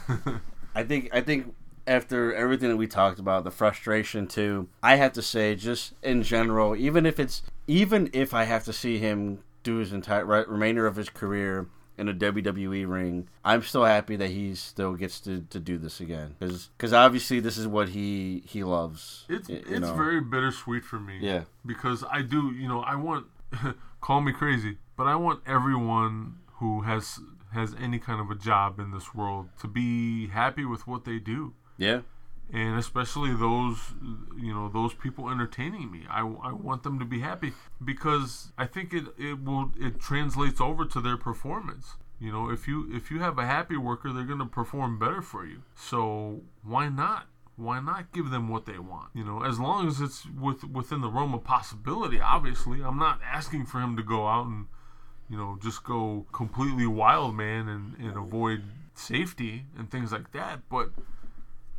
I think I think after everything that we talked about, the frustration too, I have to say, just in general, even if it's even if I have to see him do his entire re- remainder of his career in a WWE ring, I'm still happy that he still gets to, to do this again because obviously this is what he he loves. It's it's know. very bittersweet for me. Yeah. Because I do, you know, I want call me crazy, but I want everyone who has has any kind of a job in this world to be happy with what they do. yeah. And especially those, you know, those people entertaining me. I, I want them to be happy because I think it, it will it translates over to their performance. You know, if you if you have a happy worker, they're going to perform better for you. So why not? Why not give them what they want? You know, as long as it's with within the realm of possibility. Obviously, I'm not asking for him to go out and you know just go completely wild, man, and, and avoid safety and things like that. But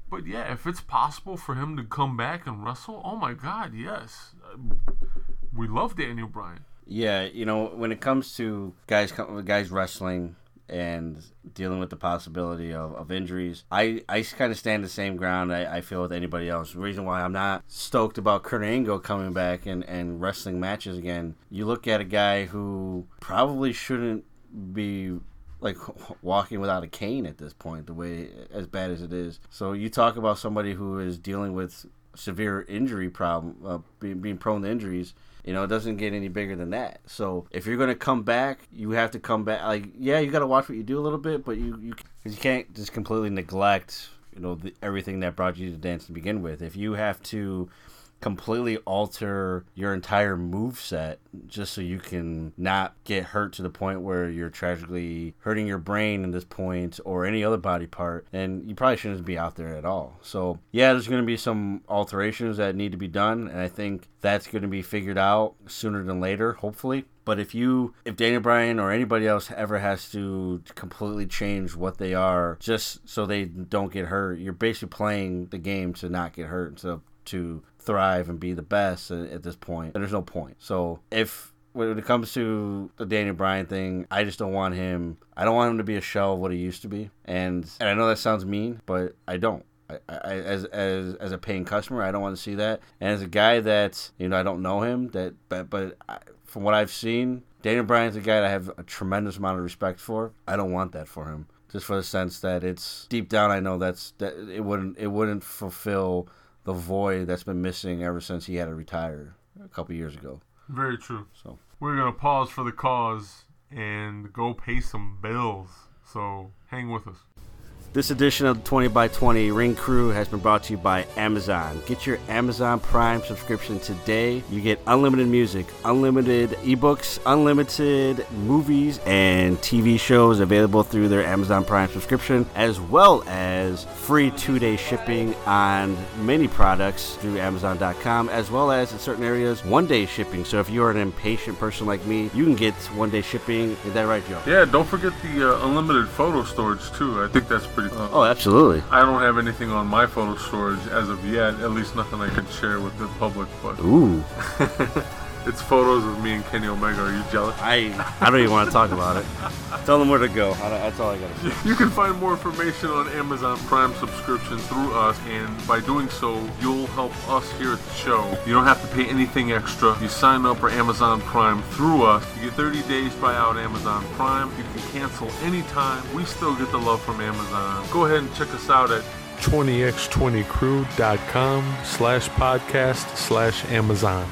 but yeah, if it's possible for him to come back and wrestle, oh my God, yes, we love Daniel Bryan. Yeah, you know, when it comes to guys guys wrestling and dealing with the possibility of, of injuries, I, I kind of stand the same ground I, I feel with anybody else. The reason why I'm not stoked about Kurt Angle coming back and, and wrestling matches again, you look at a guy who probably shouldn't be like walking without a cane at this point, the way as bad as it is. So you talk about somebody who is dealing with severe injury problem, uh, being, being prone to injuries. You know, it doesn't get any bigger than that. So if you're gonna come back, you have to come back. Like, yeah, you got to watch what you do a little bit, but you you, you can't just completely neglect you know the, everything that brought you to dance to begin with. If you have to completely alter your entire move set just so you can not get hurt to the point where you're tragically hurting your brain in this point or any other body part and you probably shouldn't be out there at all. So yeah there's going to be some alterations that need to be done and i think that's going to be figured out sooner than later hopefully. But if you, if Daniel Bryan or anybody else ever has to completely change what they are just so they don't get hurt, you're basically playing the game to not get hurt of to thrive and be the best at, this point. There's no point. So if when it comes to the Daniel Bryan thing, I just don't want him. I don't want him to be a shell of what he used to be. And and I know that sounds mean, but I don't. I, I, as as as a paying customer, I don't want to see that. And as a guy that you know, I don't know him. That but but I, from what I've seen, Daniel Bryan's a guy that I have a tremendous amount of respect for. I don't want that for him. Just for the sense that it's deep down, I know that's that it wouldn't it wouldn't fulfill the void that's been missing ever since he had to retire a couple years ago. Very true. So We're gonna pause for the cause and go pay some bills. So hang with us. This edition of the 20 by 20 Ring Crew has been brought to you by Amazon. Get your Amazon Prime subscription today. You get unlimited music, unlimited ebooks, unlimited movies and TV shows available through their Amazon Prime subscription, as well as free two day shipping on many products through Amazon.com, as well as in certain areas, one day shipping. So if you're an impatient person like me, you can get one day shipping. Is that right, Joe? Yeah, don't forget the uh, unlimited photo storage too. I think that's pretty. Uh, Oh, absolutely. I don't have anything on my photo storage as of yet. At least nothing I could share with the public. But Ooh. it's photos of me and Kenny Omega. Are you jealous? I I don't even want to talk about it. Tell them where to go. I That's all I got to say. You can find more information on Amazon Prime subscription through us, and by doing so, you'll help us here at the show. You don't have to pay anything extra. You sign up for Amazon Prime through us. You get 30 days try out Amazon Prime. You can cancel anytime. We still get the love from Amazon. Go ahead and check us out at 20x20crew.com slash podcast slash Amazon.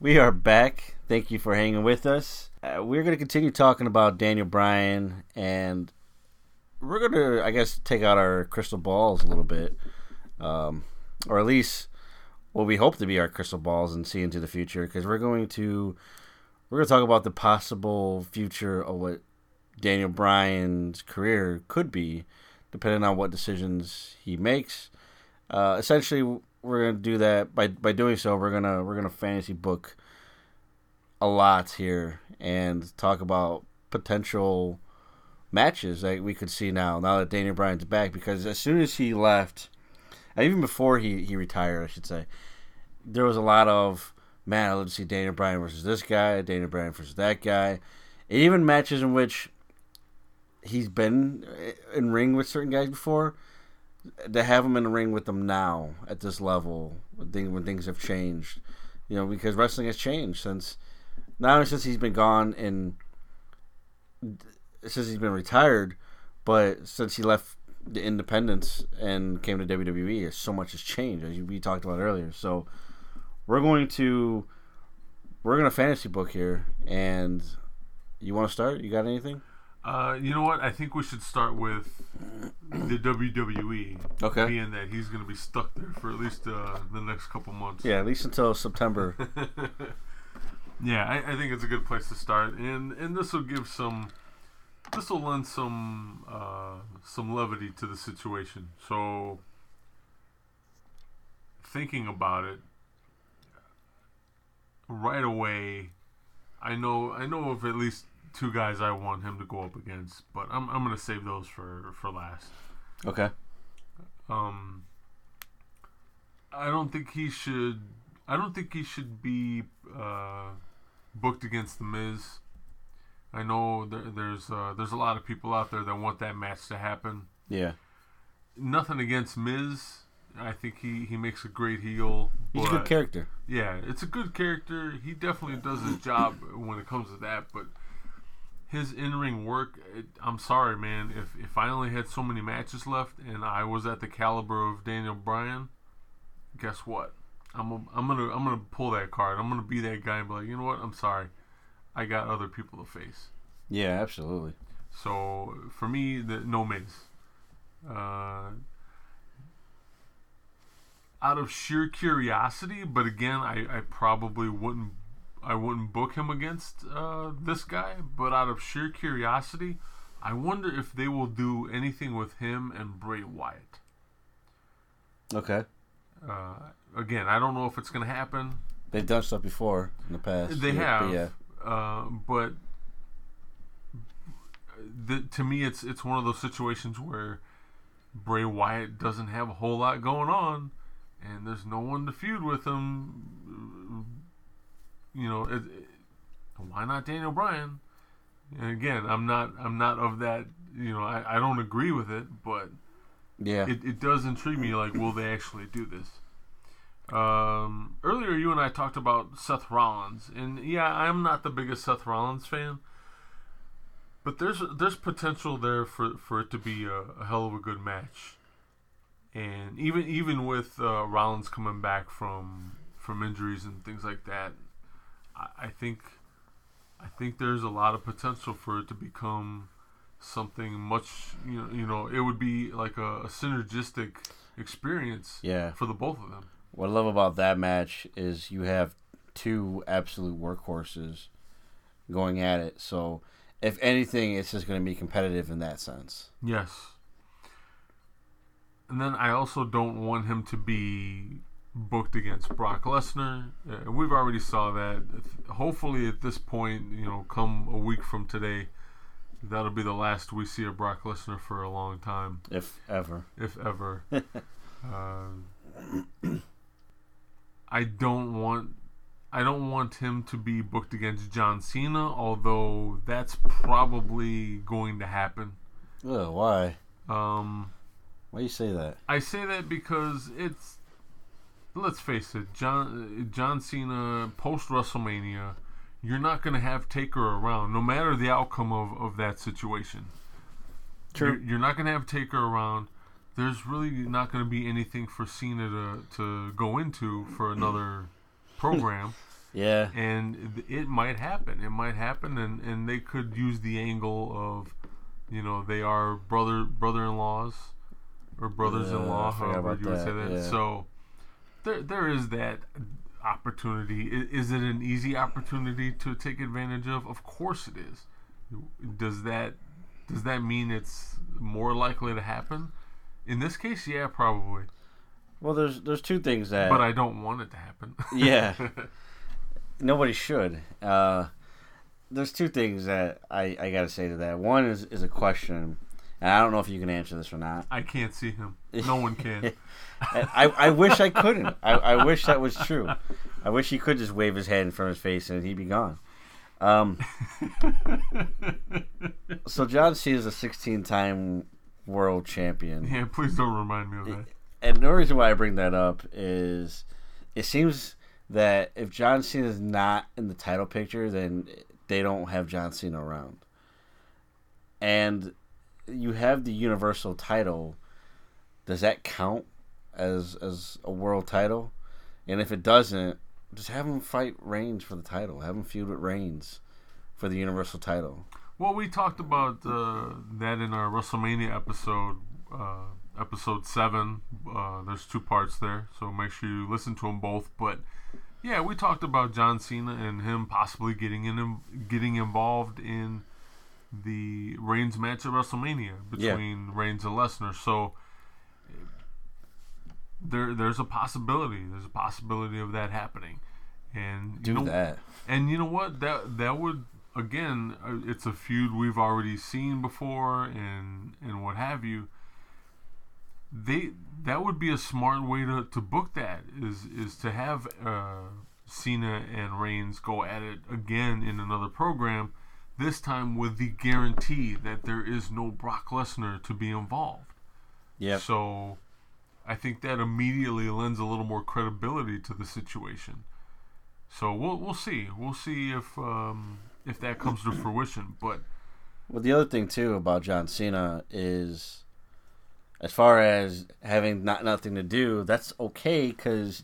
We are back. Thank you for hanging with us. Uh, we're going to continue talking about Daniel Bryan, and we're going to, I guess, take out our crystal balls a little bit, um, or at least what we hope to be our crystal balls and see into the future, because we're going to we're going to talk about the possible future of what Daniel Bryan's career could be, depending on what decisions he makes. Uh, essentially, we're gonna do that by by doing so. We're gonna we're gonna fantasy book a lot here and talk about potential matches that we could see now. Now that Daniel Bryan's back, because as soon as he left, even before he he retired, I should say, there was a lot of man. I'd love to see Daniel Bryan versus this guy, Daniel Bryan versus that guy, even matches in which he's been in ring with certain guys before. To have him in the ring with them now at this level, when things have changed, you know, because wrestling has changed since not only since he's been gone and since he's been retired, but since he left the independence and came to WWE, so much has changed as we talked about earlier. So we're going to we're gonna fantasy book here, and you want to start? You got anything? Uh, you know what? I think we should start with the WWE. Okay. Being that he's going to be stuck there for at least uh, the next couple months. Yeah, at least until September. Yeah, I, I think it's a good place to start, and and this will give some, this will lend some uh, some levity to the situation. So, thinking about it, right away, I know I know of at least two guys I want him to go up against, but I'm I'm gonna save those for for last. okay. Um, I don't think he should. I don't think he should be uh, booked against the Miz. I know there, there's uh, there's a lot of people out there that want that match to happen. Yeah. Nothing against Miz. I think he, he makes a great heel. He's a good character. yeah, it's a good character. He definitely does his job when it comes to that. But his in-ring work, it, I'm sorry, man. If if I only had so many matches left and I was at the caliber of Daniel Bryan, guess what? I'm a, I'm gonna I'm gonna pull that card. I'm gonna be that guy and be like, you know what? I'm sorry. I got other people to face. Yeah, absolutely. So for me, the no Miz. Uh, out of sheer curiosity, but again, I, I probably wouldn't I wouldn't book him against uh, this guy. But out of sheer curiosity, I wonder if they will do anything with him and Bray Wyatt. Okay. Uh, again, I don't know if it's going to happen. They've done stuff before in the past. They Yeah, have, but Yeah. uh, but the, to me, it's it's one of those situations where Bray Wyatt doesn't have a whole lot going on, and there's no one to feud with him. You know, it, it- why not Daniel Bryan? And again, I'm not I'm not of that. You know, I, I don't agree with it, but Yeah. it, it does intrigue me. Like, will they actually do this? Um, earlier, you and I talked about Seth Rollins, and yeah, I'm not the biggest Seth Rollins fan, but there's there's potential there for, for it to be a, a hell of a good match, and even even with uh, Rollins coming back from from injuries and things like that, I, I think I think there's a lot of potential for it to become something much you know you know it would be like a, a synergistic experience Yeah. for the both of them. What I love about that match is you have two absolute workhorses going at it. So, if anything, it's just going to be competitive in that sense. Yes. And then I also don't want him to be booked against Brock Lesnar. Uh, we've already saw that. Hopefully, at this point, you know, come a week from today, that'll be the last we see of Brock Lesnar for a long time, If ever. if ever. uh, I don't want. I don't want him to be booked against John Cena, although that's probably going to happen. Ugh, why? Um, Why you say that? I say that because it's let's face it, John John Cena post WrestleMania, you're not going to have Taker around, no matter the outcome of, of that situation. True. You're, you're not going to have Taker around. There's really not going to be anything for Cena to, to go into for another program. Yeah. and it might happen. It might happen, and, and they could use the angle of, you know, they are brother brother-in-laws or brothers-in-law, Yeah, however about you would say that, that. yeah. So there there is that opportunity. Is it an easy opportunity to take advantage of? Of course it is. Does that does that mean it's more likely to happen? In this case, yeah, probably. Well, there's there's two things that. But I don't want it to happen. yeah. Nobody should. Uh, there's two things that I, I got to say to that. One is, is a question, and I don't know if you can answer this or not. I can't see him. No one can. I, I wish I couldn't. I, I wish that was true. I wish he could just wave his hand in front of his face and he'd be gone. Um, so John Cena is a 16 time world champion. Yeah, please don't remind me of that. And the reason why I bring that up is it seems that if John Cena is not in the title picture, then they don't have John Cena around. And you have the Universal title. Does that count as as a world title? And if it doesn't, just have him fight Reigns for the title. Have him feud with Reigns for the Universal title. Well, we talked about uh, that in our WrestleMania episode, uh, episode seven. Uh, there's two parts there, so make sure you listen to them both. But yeah, we talked about John Cena and him possibly getting in, getting involved in the Reigns match at WrestleMania Yeah. between Reigns and Lesnar. So there, there's a possibility. There's a possibility of that happening. And Do you know, that. and you know what? That that would again, uh, it's a feud we've already seen before, and and what have you. They that would be a smart way to, to book that is is to have uh, Cena and Reigns go at it again in another program, this time with the guarantee that there is no Brock Lesnar to be involved. Yeah. So I think that immediately lends a little more credibility to the situation. So we'll we'll see. We'll see if um, if that comes to fruition. But Well, the other thing too about John Cena is, as far as having not nothing to do, that's okay because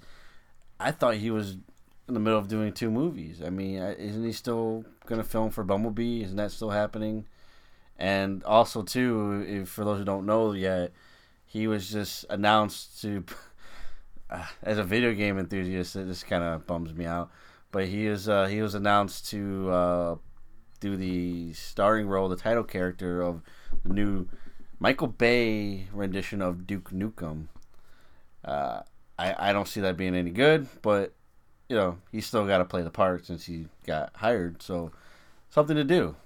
I thought he was in the middle of doing two movies. I mean, isn't he still gonna film for Bumblebee? Isn't that still happening? And also too, if for those who don't know yet, he was just announced to. Uh, as a video game enthusiast, it just kind of bums me out. But he is uh, he was announced to uh, do the starring role, the title character of the new Michael Bay rendition of Duke Nukem. Uh, I I don't see that being any good, but you know he's still got to play the part since he got hired. So something to do.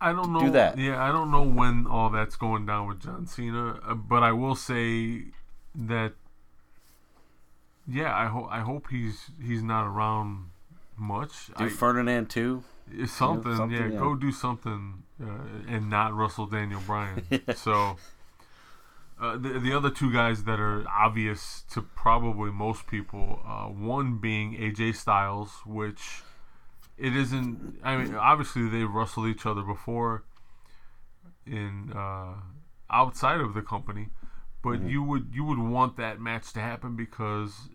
I don't know. Do that. Yeah, I don't know when all that's going down with John Cena. Uh, but I will say that. Yeah, I hope I hope he's he's not around much. Do I, Ferdinand too. It's something, something, yeah, yeah. Go do something uh, and not Russell Daniel Bryan. So uh, the the other two guys that are obvious to probably most people, uh, one being AJ Styles, which it isn't. I mean, obviously they wrestled each other before in uh, outside of the company, but you would you would want that match to happen because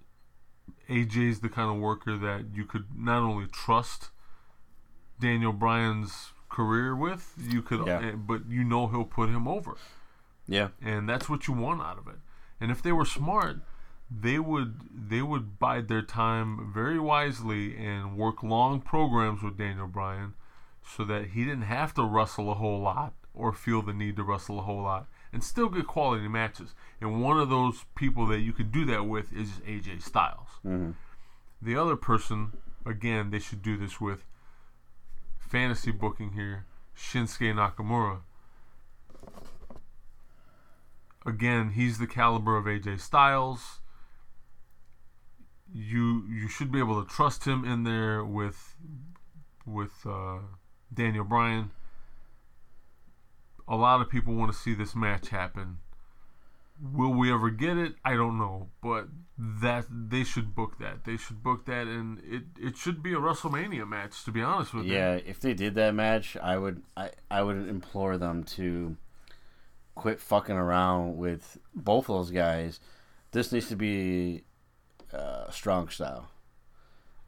AJ's the kind of worker that you could not only trust Daniel Bryan's career with, you could, Yeah. eh, but you know he'll put him over, Yeah. and that's what you want out of it. And if they were smart, they would they would bide their time very wisely and work long programs with Daniel Bryan, so that he didn't have to wrestle a whole lot or feel the need to wrestle a whole lot and still get quality matches. And one of those people that you could do that with is AJ Styles. Mm-hmm. The other person, again, they should do this with fantasy booking here, Shinsuke Nakamura. Again, he's the caliber of AJ Styles. You you should be able to trust him in there with with uh, Daniel Bryan. A lot of people want to see this match happen. Will we ever get it? I don't know, but that they should book that. They should book that, and it it should be a WrestleMania match. To be honest with you, Yeah, if they did that match, I would I, I would implore them to quit fucking around with both of those guys. This needs to be uh, strong style,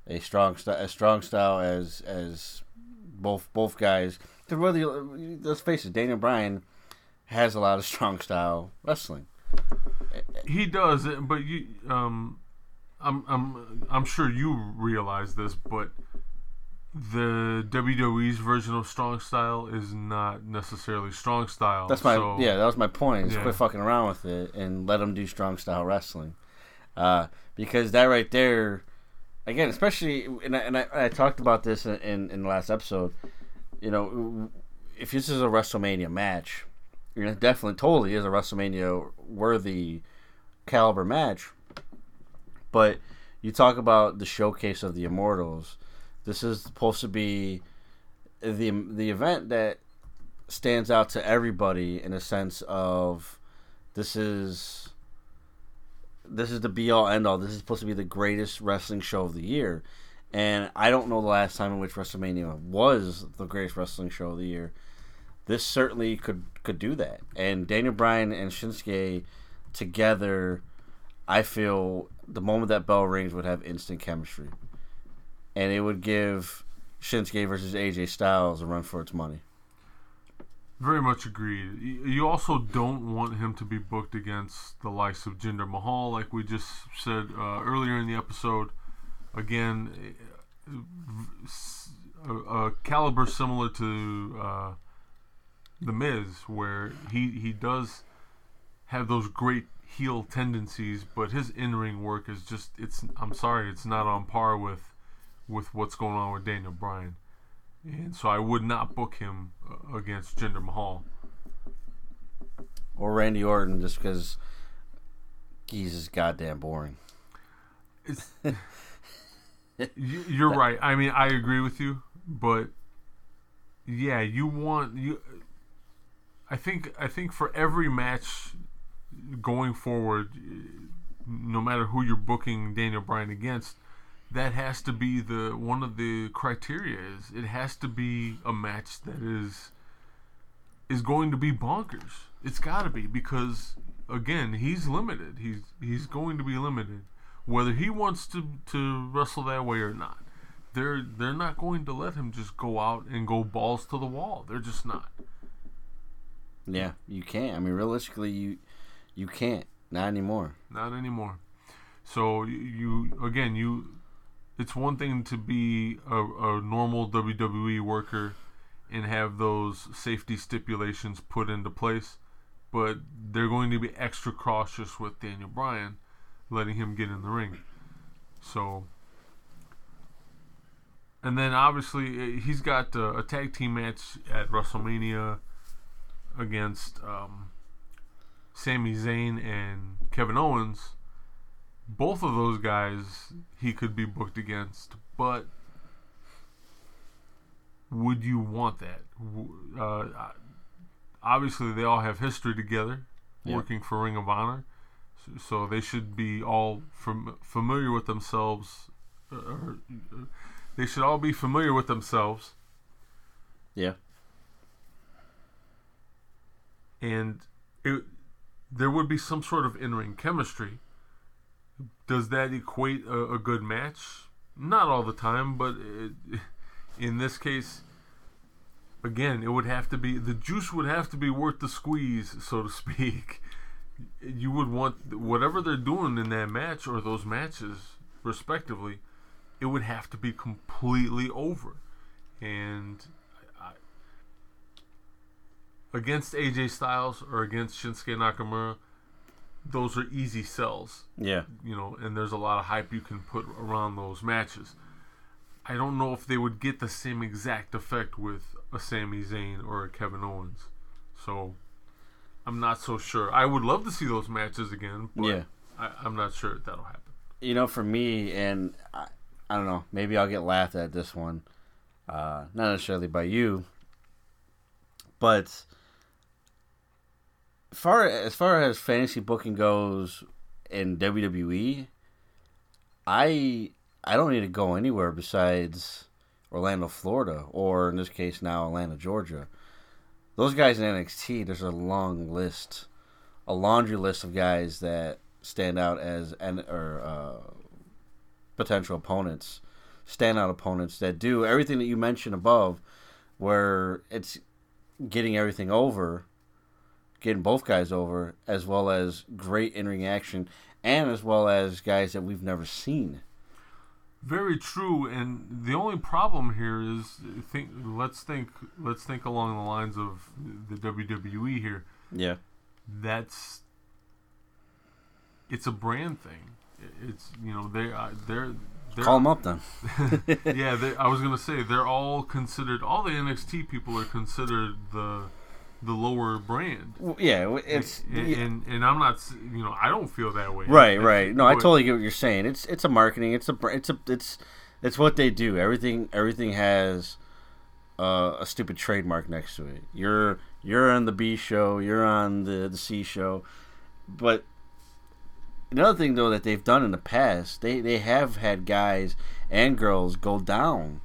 a strong style, as strong style as as both both guys. Because really, let's face it, Daniel Bryan has a lot of strong style wrestling. he does but you um, I'm I'm I'm sure you realize this, but the WWE's version of strong style is not necessarily strong style. That's my so- yeah. That was my point. Is Yeah. quit fucking around with it and let them do strong style wrestling, uh, because that right there, again, especially and I, and I, I talked about this in, in in the last episode. You know, if this is a WrestleMania match, you know, it definitely totally is a WrestleMania worthy caliber match. But you talk about the showcase of the Immortals. This is supposed to be the the event that stands out to everybody in a sense of this is this is the be all end all. This is supposed to be the greatest wrestling show of the year. And I don't know the last time in which WrestleMania was the greatest wrestling show of the year. This certainly could could do that. And Daniel Bryan and Shinsuke together, I feel the moment that bell rings would have instant chemistry. And it would give Shinsuke versus AJ Styles a run for its money. Very much agreed. You also don't want him to be booked against the likes of Jinder Mahal, like we just said uh, earlier in the episode. Again, a, s- a, a caliber similar to uh, the Miz, where he he does have those great heel tendencies, but his in-ring work is just it's. I'm sorry, it's not on par with with what's going on with Daniel Bryan and so I would not book him uh, against Jinder Mahal. Or Randy Orton just because he's just goddamn boring. You're right. I mean, I agree with you, but yeah, you want you. I think I think for every match going forward, no matter who you're booking Daniel Bryan against, that has to be the one of the criteria. Is it has to be a match that is is going to be bonkers. It's got to be because again, he's limited. He's he's going to be limited, whether he wants to to wrestle that way or not. They're they're not going to let him just go out and go balls to the wall. They're just not. Yeah, you can't. I mean, realistically, you you can't. Not anymore. Not anymore. So you, you again you it's one thing to be a, a normal WWE worker and have those safety stipulations put into place, but they're going to be extra cautious with Daniel Bryan, letting him get in the ring. So, and then obviously eh, he's got uh, a tag team match at WrestleMania against um, Sami Zayn and Kevin Owens both of those guys he could be booked against, but would you want that? Uh, obviously, they all have history together, Yeah. working for Ring of Honor, so, they should be all fam- familiar with themselves. uh, Or, uh, they should all be familiar with themselves, Yeah. and it, there would be some sort of in-ring chemistry. Does that equate a, a good match? Not all the time, but it, in this case, again, it would have to be the juice would have to be worth the squeeze, so to speak. You would want whatever they're doing in that match or those matches, respectively, it would have to be completely over, and I, against AJ Styles or against Shinsuke Nakamura, those are easy sells. Yeah. You know, and there's a lot of hype you can put around those matches. I don't know if they would get the same exact effect with a Sami Zayn or a Kevin Owens. So I'm not so sure. I would love to see those matches again, but Yeah. I, I'm not sure that'll happen. You know, for me, and I, I don't know, maybe I'll get laughed at this one. Uh, not necessarily by you, but far as far as fantasy booking goes in WWE, I I don't need to go anywhere besides Orlando, Florida, or in this case now Atlanta, Georgia. Those guys in NXT, there's a long list, a laundry list of guys that stand out as and or uh, potential opponents, standout opponents that do everything that you mentioned above, where it's getting everything over, getting both guys over, as well as great in ring action, and as well as guys that we've never seen. Very true, and the only problem here is think. Let's think. Let's think along the lines of the WWE here. Yeah. That's it's a brand thing. It's you know they uh, they're, they're Call 'em up then. yeah, they, I was gonna say they're all considered. All the NXT people are considered the the lower brand. Well, yeah, it's and, yeah. and and I'm not. You know, I don't feel that way. Right, right. No, I totally get what you're saying. It's it's a marketing. It's a it's a it's it's what they do. Everything everything has uh, a stupid trademark next to it. You're you're on the B show, you're on the the C show, but another thing though that they've done in the past, they they have had guys and girls go down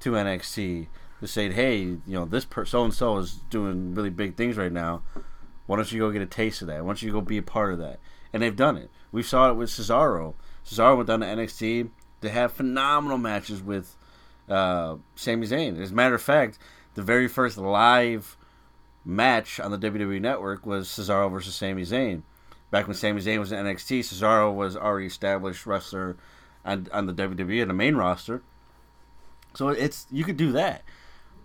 to NXT to say, hey, you know, this so and so is doing really big things right now. Why don't you go get a taste of that? Why don't you go be a part of that? And they've done it. We saw it with Cesaro. Cesaro went down to NXT They have phenomenal matches with uh, Sami Zayn. As a matter of fact, the very first live match on the WWE Network was Cesaro versus Sami Zayn. Back when Sami Zayn was in NXT, Cesaro was already established wrestler on, on the WWE and the main roster. So it's you could do that.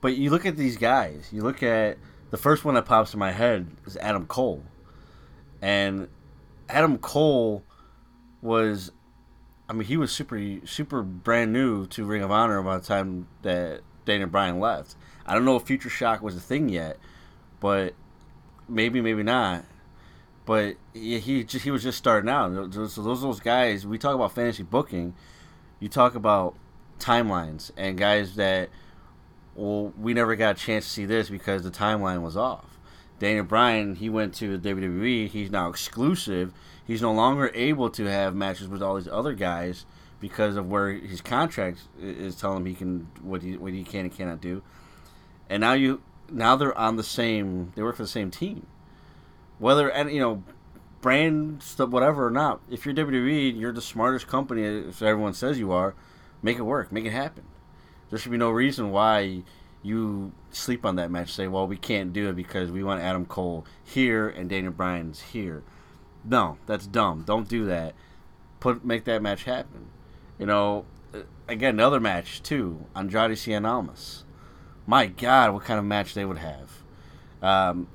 But you look at these guys. You look at the first one that pops in my head is Adam Cole, and Adam Cole was, I mean, he was super super brand new to Ring of Honor by the time that Daniel Bryan left. I don't know if Future Shock was a thing yet, but maybe maybe not. But he he, just, he was just starting out. So those those guys. We talk about fantasy booking. You talk about timelines and guys that well, we never got a chance to see this because the timeline was off. Daniel Bryan, he went to WWE. He's now exclusive. He's no longer able to have matches with all these other guys because of where his contract is telling him he can what he what he can and cannot do. And now you now they're on the same. They work for the same team. Whether and you know brand stuff whatever or not. If you're WWE, you're the smartest company. If everyone says you are, make it work. Make it happen there should be no reason why you sleep on that match. Say, well, we can't do it because we want Adam Cole here and Daniel Bryan's here. No, that's dumb. Don't do that. Put make that match happen. You know, uh, again, another match too. Andrade Cien Almas. My God, what kind of match they would have. Um,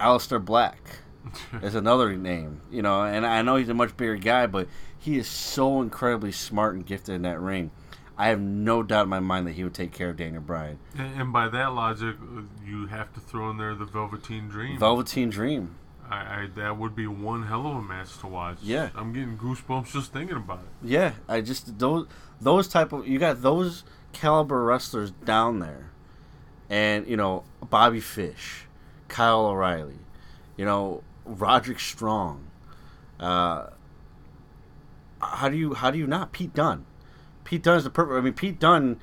Aleister Black is another name. You know, and I know he's a much bigger guy, but he is so incredibly smart and gifted in that ring. I have no doubt in my mind that he would take care of Daniel Bryan. And, and by that logic, you have to throw in there the Velveteen Dream. Velveteen Dream. I, I that would be one hell of a match to watch. Yeah. I'm getting goosebumps just thinking about it. Yeah, I just those those type of you got those caliber wrestlers down there, and you know Bobby Fish, Kyle O'Reilly, you know Roderick Strong. Uh, how do you how do you not Pete Dunne? Pete Dunne's the perfect. I mean, Pete Dunne.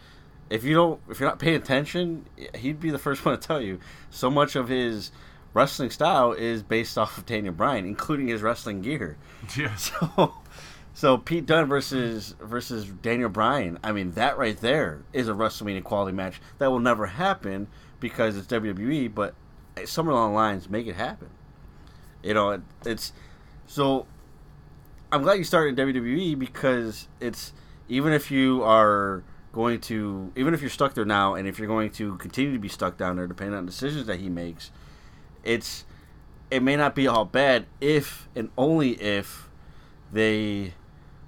If you don't, if you're not paying attention, he'd be the first one to tell you. So much of his wrestling style is based off of Daniel Bryan, including his wrestling gear. Yeah. So, so Pete Dunne versus versus Daniel Bryan. I mean, that right there is a WrestleMania quality match that will never happen because it's WWE. But somewhere along the lines, make it happen. You know, it, it's so. I'm glad you started in WWE because it's even if you are going to even if you're stuck there now and if you're going to continue to be stuck down there depending on decisions that he makes it's it may not be all bad if and only if they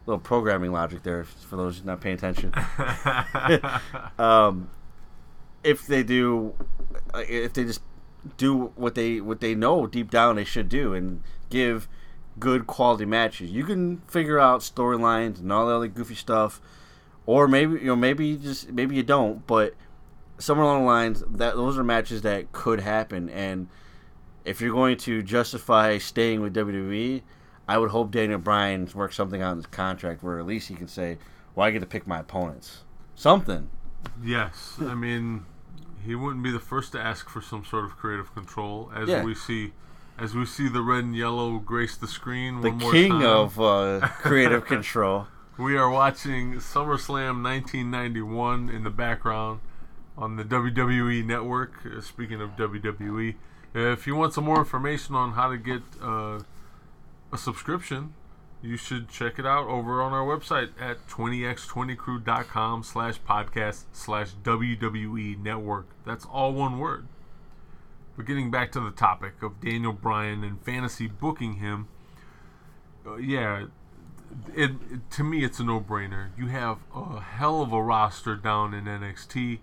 little programming logic there for those not paying attention. Um, if they do if they just do what they what they know deep down they should do and give good quality matches you can figure out storylines and all the other goofy stuff or maybe you know maybe you just maybe you don't but somewhere along the lines that those are matches that could happen and if you're going to justify staying with WWE, I would hope Daniel Bryan works something out in his contract where at least he can say, "Well, I get to pick my opponents." Something. Yes, I mean, he wouldn't be the first to ask for some sort of creative control, as Yeah. we see, as we see the red and yellow grace the screen. The one more king time. of uh, creative control. We are watching SummerSlam 1991 in the background on the WWE network. Uh, speaking of WWE, if you want some more information on how to get uh, a subscription, you should check it out over on our website at 20x20crew.com slash podcast slash WWE network. That's all one word. But getting back to the topic of Daniel Bryan and fantasy booking him, uh, yeah, it, it- to me it's a no-brainer. You have a hell of a roster down in NXT.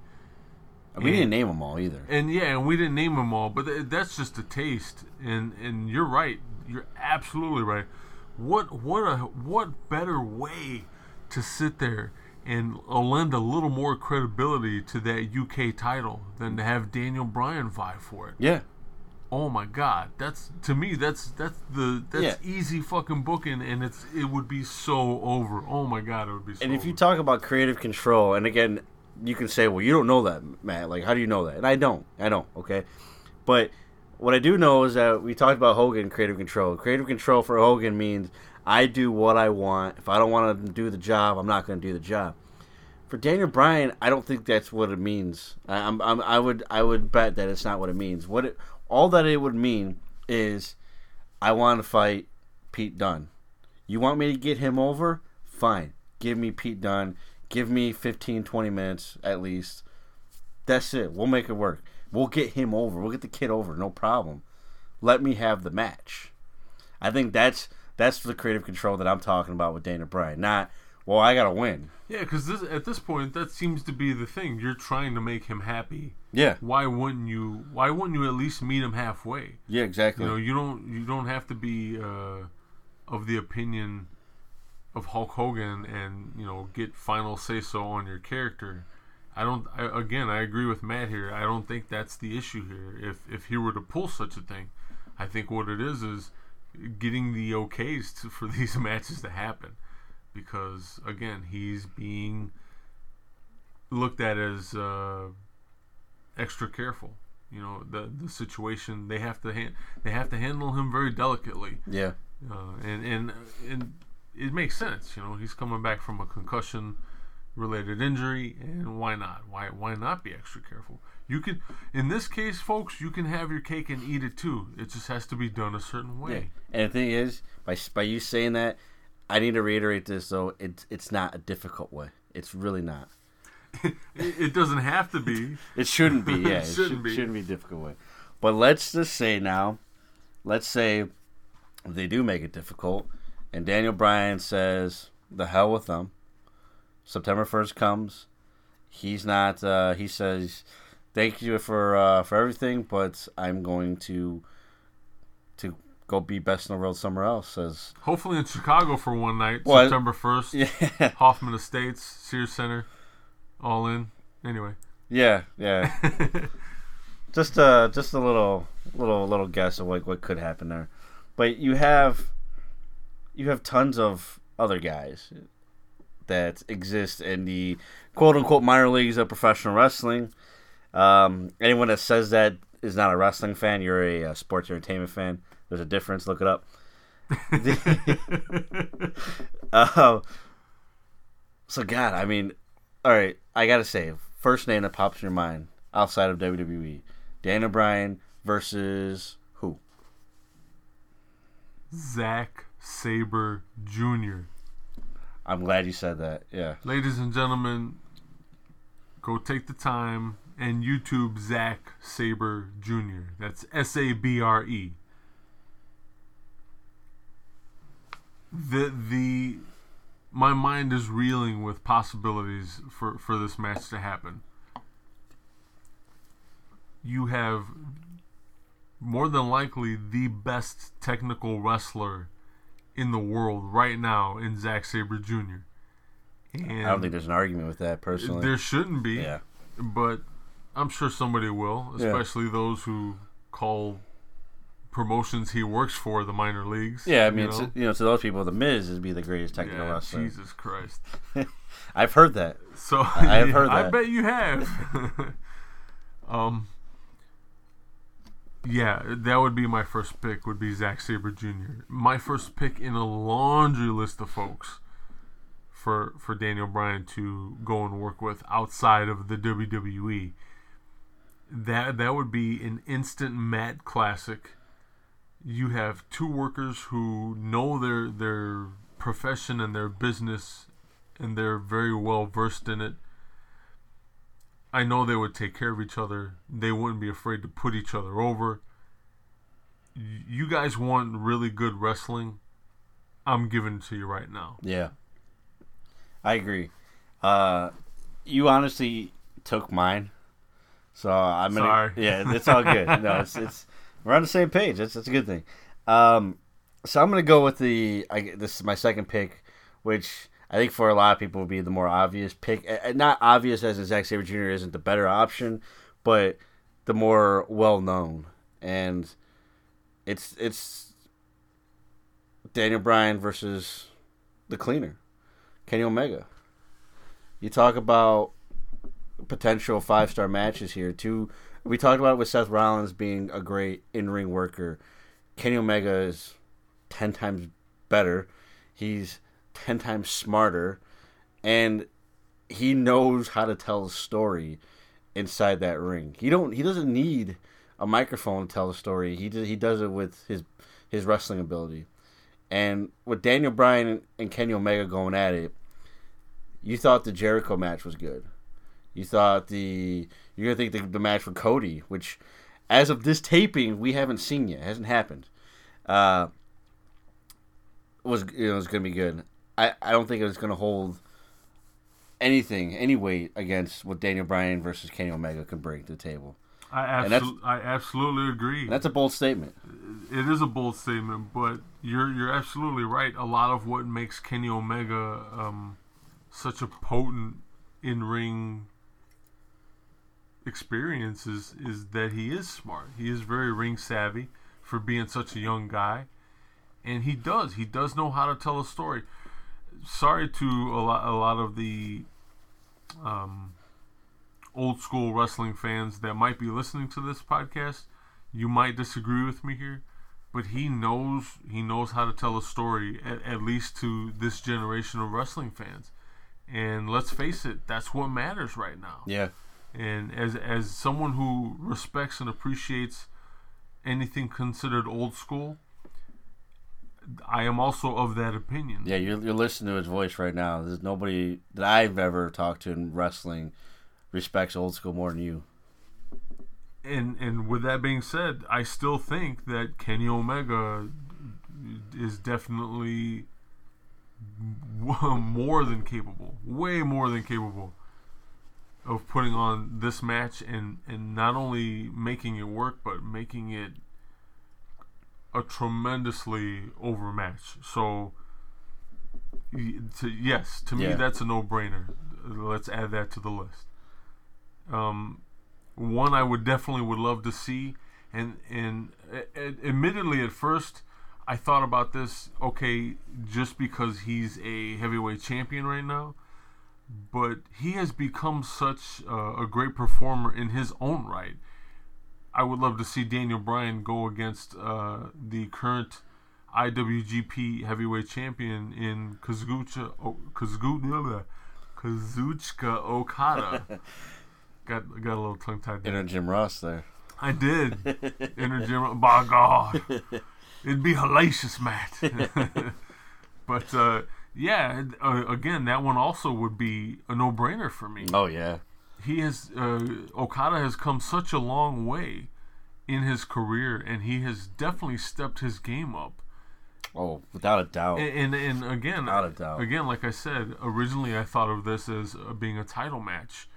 We didn't name them all either. And yeah, and we didn't name them all, but th- that's just a taste. And and you're right. You're absolutely right. What what a what better way to sit there and lend a little more credibility to that UK title than to have Daniel Bryan vie for it. Yeah. Oh my God, that's to me that's that's the that's Yeah. easy fucking booking, and it's it would be so over. Oh my God, it would be. so And if you talk about creative control, and again, you can say, well, you don't know that, Matt. Like, how do you know that? And I don't. I don't, okay? But what I do know is that we talked about Hogan creative control. Creative control for Hogan means I do what I want. If I don't want to do the job, I'm not going to do the job. For Daniel Bryan, I don't think that's what it means. I, I'm, I would I would bet that it's not what it means. What it, all that it would mean is I want to fight Pete Dunne. You want me to get him over? Fine. Give me Pete Dunne. Give me 15, 20 minutes at least. That's it. We'll make it work. We'll get him over. We'll get the kid over. No problem. Let me have the match. I think that's that's the creative control that I'm talking about with Daniel Bryan. Not, well, I gotta win. yeah, because this at this point that seems to be the thing. You're trying to make him happy. Yeah. Why wouldn't you? Why wouldn't you at least meet him halfway? Yeah, exactly. You know, you don't you don't have to be uh, of the opinion of Hulk Hogan and you know get final say so on your character. I don't. I, again, I agree with Matt here. I don't think that's the issue here. If if he were to pull such a thing, I think what it is is getting the okays to, for these matches to happen, because again, he's being looked at as uh, extra careful. You know, the the situation they have to han- they have to handle him very delicately. yeah. Uh, and and and it makes sense. You know, he's coming back from a concussion related injury, and why not? Why why not be extra careful? You could, in this case, folks, you can have your cake and eat it too. It just has to be done a certain Yeah. way. And the thing is, by by you saying that, I need to reiterate this though. It's it's not a difficult way. It's really not. It, it doesn't have to be. It shouldn't be. Yeah, It it, shouldn't should, be. Shouldn't be a difficult way. But let's just say now, let's say they do make it difficult, and Daniel Bryan says, "The hell with them." September first comes. He's not. Uh, he says, "Thank you for uh, for everything, but I'm going to to go be best in the world somewhere else." Says, Hopefully in Chicago for one night, Well, September first. "Yeah, Hoffman Estates, Sears Center, all in. Anyway, yeah, yeah." just uh just a little little little guess of like what could happen there but you have you have tons of other guys that exist in the quote unquote minor leagues of professional wrestling um anyone that says that is not a wrestling fan you're a, uh sports entertainment fan there's a difference look it up uh, so god i mean all right i gotta say first name that pops in your mind outside of wwe Daniel Bryan versus who? Zack Sabre Jr. I'm glad you said that. Yeah. Ladies and gentlemen, go take the time and YouTube Zack Sabre Jr. That's S A B R E. The the my mind is reeling with possibilities for, for this match to happen. You have more than likely the best technical wrestler in the world right now in Zack Sabre Jr. And I don't think there's an argument with that personally. there shouldn't be, yeah. but I'm sure somebody will, Yeah. especially those who call promotions he works for the minor leagues. Yeah, I mean, you to, know? you know, to those people, the Miz would be the greatest technical Yeah, wrestler. Jesus Christ. I've heard that. So I have heard I bet you have. um. Yeah, that would be my first pick. Would be Zack Sabre Jr. My first pick in a laundry list of folks for for Daniel Bryan to go and work with outside of the WWE. That that would be an instant Matt classic. You have two workers who know their their profession and their business and they're very well versed in it. I know they would take care of each other. They wouldn't be afraid to put each other over. You guys want really good wrestling? I'm giving it to you right now. Yeah. I agree. Uh, you honestly took mine, so I'm gonna. Sorry. Yeah, it's all good. no, it's it's we're on the same page. That's that's a good thing. Um, so I'm gonna go with the. I, this is my second pick, which I think for a lot of people, would be the more obvious pick. Not obvious as in Zack Sabre Jr. isn't the better option, but the more well known. And it's it's Daniel Bryan versus the cleaner, Kenny Omega. You talk about potential five star matches here. Two, we talked about it with Seth Rollins being a great in ring worker. Kenny Omega is ten times better. He's ten times smarter, and he knows how to tell a story inside that ring. He don't. He doesn't need a microphone to tell a story. He does, he does it with his his wrestling ability. And with Daniel Bryan and Kenny Omega going at it, you thought the Jericho match was good. You thought the you're gonna think the, the match for Cody, which as of this taping we haven't seen yet, hasn't happened. Uh, was you know was gonna be good. I, I don't think it was gonna hold anything any weight against what Daniel Bryan versus Kenny Omega can bring to the table. I, absolutely, I absolutely agree. That's a bold statement. it is a bold statement, but you're you're absolutely right. A lot of what makes Kenny Omega um, such a potent in ring experience is, is that he is smart. He is very ring savvy for being such a young guy, and he does he does know how to tell a story. Sorry to a lot a lot of the um, old school wrestling fans that might be listening to this podcast. You might disagree with me here, but he knows he knows how to tell a story at, at least to this generation of wrestling fans. And let's face it, that's what matters right now. Yeah. And as as someone who respects and appreciates anything considered old school, I am also of that opinion. Yeah, you're, you're listening to his voice right now. There's nobody that I've ever talked to in wrestling respects old school more than you. and and with that being said, I still think that Kenny Omega is definitely more than capable, way more than capable of putting on this match and and not only making it work, but making it a tremendously over match. So, to, yes, to me Yeah. that's a no-brainer. Let's add that to the list. Um, one I would definitely would love to see, and and a- admittedly at first I thought about this. Okay, just because he's a heavyweight champion right now, but he has become such uh, a great performer in his own right. I would love to see Daniel Bryan go against uh, the current IWGP Heavyweight Champion in Kazuchika Kazuchika Kazuchika Okada. got got a little tongue tied there. Inner Jim Ross there. I did. Inner Jim. By God, it'd be hellacious, Matt. but uh, yeah, uh, again, that one also would be a no-brainer for me. Oh yeah. He has uh, Okada has come such a long way in his career, and he has definitely stepped his game up. Oh, without a doubt. And and, and again, Without a doubt. again, like I said, originally I thought of this as uh, being a title match,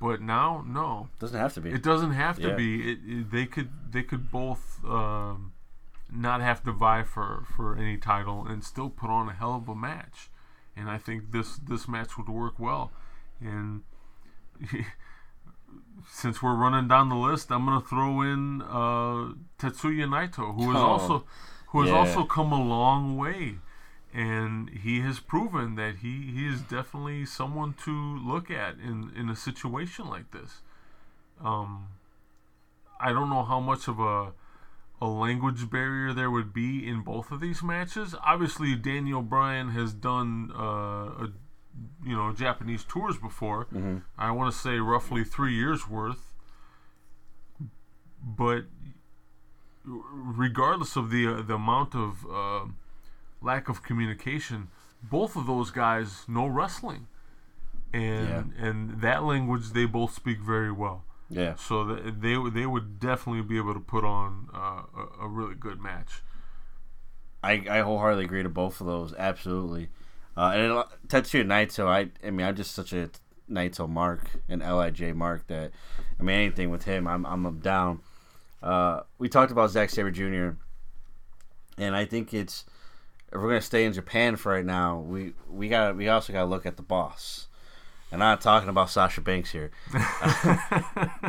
but now no, Doesn't have to be. it doesn't have to Yeah. be. It, it, they could they could both um, not have to vie for, for any title and still put on a hell of a match. And I think this this match would work well. And since we're running down the list, I'm gonna throw in uh, Tetsuya Naito, who has Oh, also who has yeah. also come a long way. And he has proven that he, he is definitely someone to look at in, in a situation like this. Um, I don't know how much of a a language barrier there would be in both of these matches. Obviously, Daniel Bryan has done uh, a, you know Japanese tours before. I want to say roughly three years worth. But regardless of the uh, the amount of uh, lack of communication, both of those guys know wrestling, and and that language they both speak very well. Yeah. So th- they would- they would definitely be able to put on uh, a, a really good match. I, I wholeheartedly agree to both of those. Absolutely. Uh, and it, Tetsuya Naito, I I mean, I'm just such a Naito mark and Lij mark that I mean anything with him, I'm I'm down. Uh, we talked about Zack Sabre Jr. and I think it's if we're gonna stay in Japan for right now, we we got we also got to look at the boss. And I'm not talking about Sasha Banks here.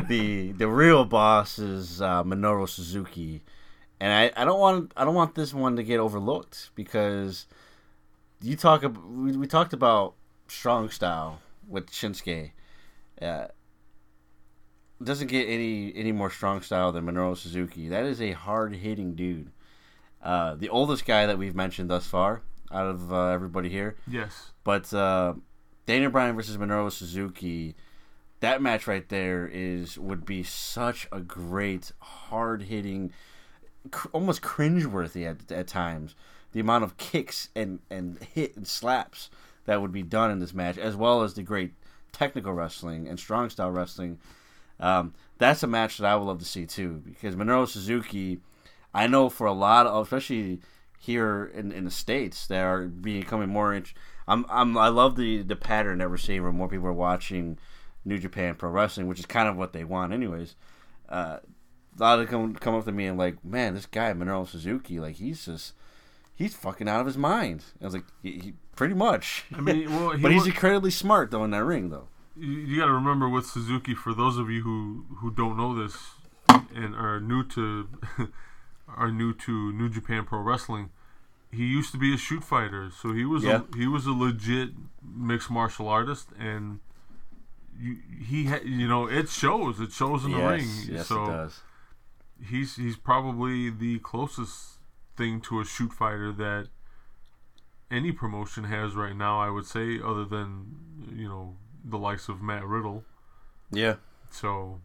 the the real boss is uh, Minoru Suzuki, and I, I don't want I don't want this one to get overlooked because you talk we, we talked about strong style with Shinsuke. Uh, doesn't get any any more strong style than Minoru Suzuki. That is a hard hitting dude. Uh, the oldest guy that we've mentioned thus far out of uh, everybody here. Yes. But uh, Daniel Bryan versus Minoru Suzuki, that match right there is would be such a great, hard hitting, cr- almost cringeworthy at, at times. The amount of kicks and, and hit and slaps that would be done in this match, as well as the great technical wrestling and strong style wrestling. Um, that's a match that I would love to see too, because Minoru Suzuki, I know for a lot of, especially here in, in the states, that are becoming more. I'm, I'm I love the the pattern that we're seeing where more people are watching New Japan Pro Wrestling, which is kind of what they want, anyways. Uh, a lot of come come up to me and like, man, this guy Minoru Suzuki, like he's just he's fucking out of his mind. I was like, he, he, pretty much. I mean, well, he but he's incredibly smart though in that ring though. you, you got to remember with Suzuki. For those of you who who don't know this and are new to are new to New Japan Pro Wrestling, he used to be a shoot fighter. So he was Yeah. a, he was a legit mixed martial artist, and you, he ha- you know it shows. It shows in the yes, ring. yes, so it does. he's he's probably the closest thing to a shoot fighter that any promotion has right now. I would say, other than you know the likes of Matt Riddle. Yeah, So,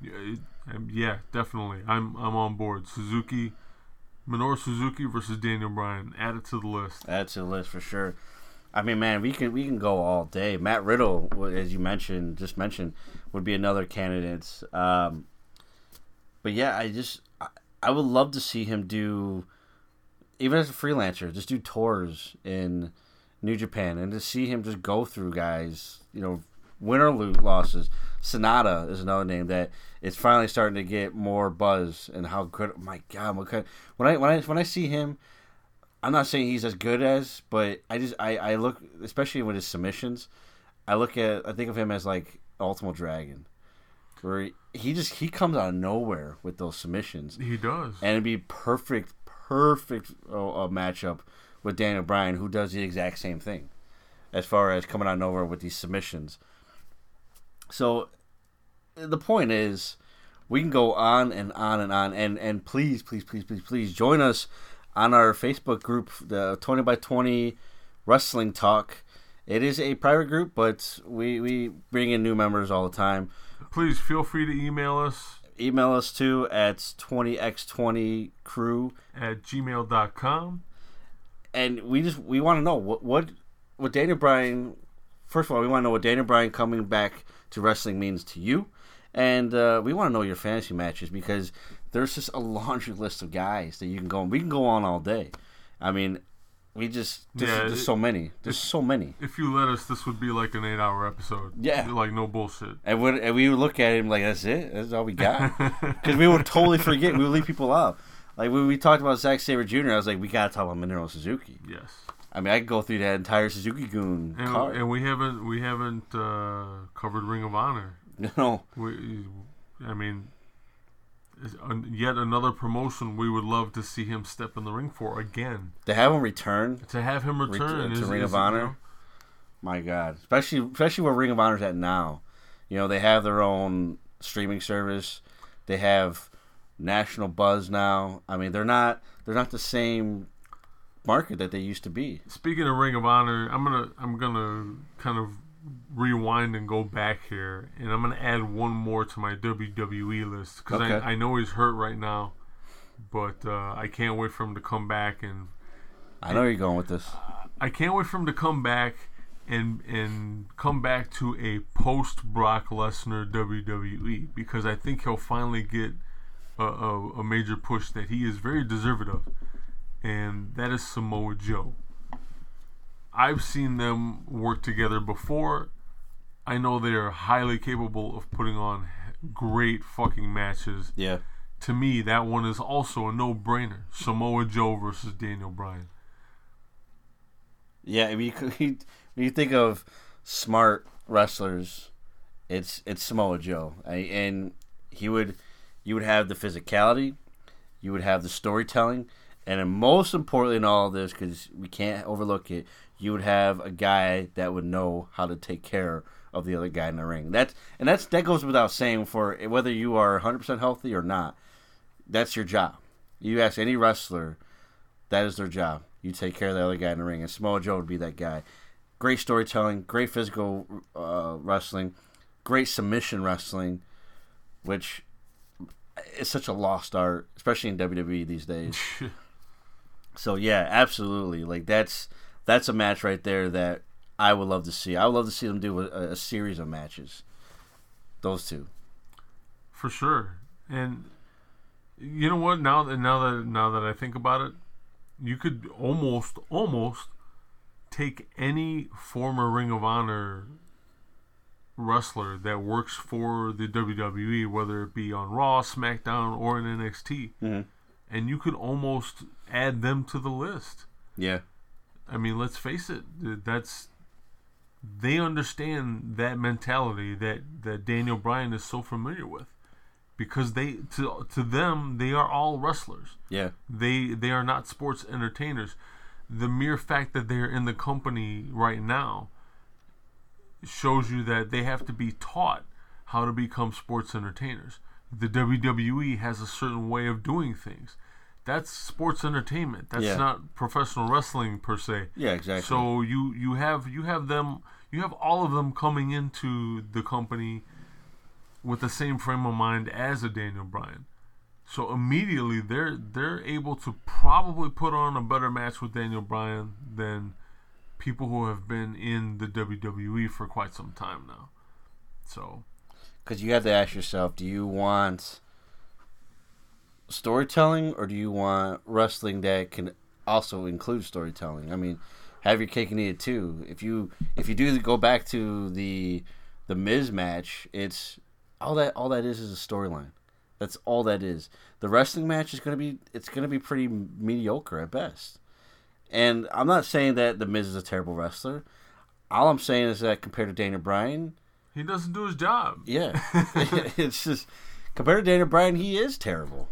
yeah, um, yeah, definitely, I'm I'm on board. Suzuki, Minoru Suzuki versus Daniel Bryan. Add it to the list. add to the list for sure. I mean, man, we can we can go all day. Matt Riddle, as you mentioned, just mentioned, would be another candidate. Um, but yeah, I just I, I would love to see him do, even as a freelancer, just do tours in New Japan and to see him just go through guys, you know, win or lose losses. Sanada is another name that is finally starting to get more buzz and how good. Oh my God, what kind, when I when I when I see him. I'm not saying he's as good as, but I just I, I look especially with his submissions, I look at I think of him as like Ultimate Dragon, where he just he comes out of nowhere with those submissions, He does. and it'd be perfect perfect uh, uh, matchup with Daniel Bryan, who does the exact same thing, as far as coming on over with these submissions. So, the point is, we can go on and on and on, and and please, please, please, please, please join us on our Facebook group, the Twenty by Twenty Wrestling Talk. It is a private group, but we we bring in new members all the time. Please feel free to email us Email us too at 20x20crew at gmail.com. and we just we want to know what what what Daniel Bryan. First of all, we want to know what Daniel Bryan coming back to wrestling means to you, and uh, we want to know your fantasy matches because there's just a laundry list of guys that you can go. on. We can go on all day. I mean, we just there's, Yeah, there's it- so many. There's so many, If you let us, this would be like an eight-hour episode. Yeah. like no bullshit. and, we and we would look at him like that's it. That's all we got. Because we would totally forget. We would leave people out. Like when we talked about Zack Sabre Jr., I was like, we gotta talk about Minoru Suzuki. Yes. I mean, I could go through that entire Suzuki-gun And, card. and we haven't we haven't uh, covered Ring of Honor. No. We, I mean, yet another promotion we would love to see him step in the ring for again. to have him return To have him return to is, Ring is, of Honor. you know, My God, especially especially where Ring of Honor's at now. You know, they have their own streaming service. They have national buzz now. I mean, they're not they're not the same market that they used to be. Speaking of Ring of Honor, I'm gonna I'm gonna kind of rewind and go back here, and I'm gonna add one more to my WWE list because Okay. I, I know he's hurt right now, but uh, I can't wait for him to come back, and I know where you're going with this. I can't wait for him to come back and and come back to a post Brock Lesnar WWE because I think he'll finally get a, a, a major push that he is very deserving of, and that is Samoa Joe. I've seen them work together before. I know they are highly capable of putting on great fucking matches. Yeah, To me, that one is also a no-brainer. Samoa Joe versus Daniel Bryan. Yeah, I mean, you, when you think of smart wrestlers, it's it's Samoa Joe, and he would you would have the physicality, you would have the storytelling, and most importantly in all of this, because we can't overlook it, you would have a guy that would know how to take care of the other guy in the ring. That's and that's that goes without saying for whether you are 100% healthy or not. That's your job. You ask any wrestler, that is their job. You take care of the other guy in the ring, and Samoa Joe would be that guy. Great storytelling, great physical uh, wrestling, great submission wrestling, which is such a lost art, especially in WWE these days. so yeah, absolutely. Like that's that's a match right there that I would love to see. I would love to see them do a, a series of matches. Those two. for sure. And you know what? Now that now that now that I think about it, you could almost almost take any former Ring of Honor wrestler that works for the WWE, whether it be on Raw, SmackDown, or in NXT, Mhm. and you could almost add them to the list. Yeah. I mean, let's face it. That's they understand that mentality that that Daniel Bryan is so familiar with, because they to to them they are all wrestlers. Yeah. They they are not sports entertainers. The mere fact that they're in the company right now shows you that they have to be taught how to become sports entertainers. The WWE has a certain way of doing things. That's sports entertainment. That's Yeah. not professional wrestling per se. Yeah, exactly. So you you have you have them you have all of them coming into the company with the same frame of mind as a Daniel Bryan. So immediately they're they're able to probably put on a better match with Daniel Bryan than people who have been in the WWE for quite some time now. So Because you have to ask yourself: Do you want storytelling, or do you want wrestling that can also include storytelling? I mean, have your cake and eat it too. If you if you do go back to the the Miz match, it's all that all that is is a storyline. That's all that is. The wrestling match is gonna be it's gonna be pretty mediocre at best. And I'm not saying that the Miz is a terrible wrestler. All I'm saying is that compared to Daniel Bryan, he doesn't do his job. yeah, it's just compared to Daniel Bryan, he is terrible.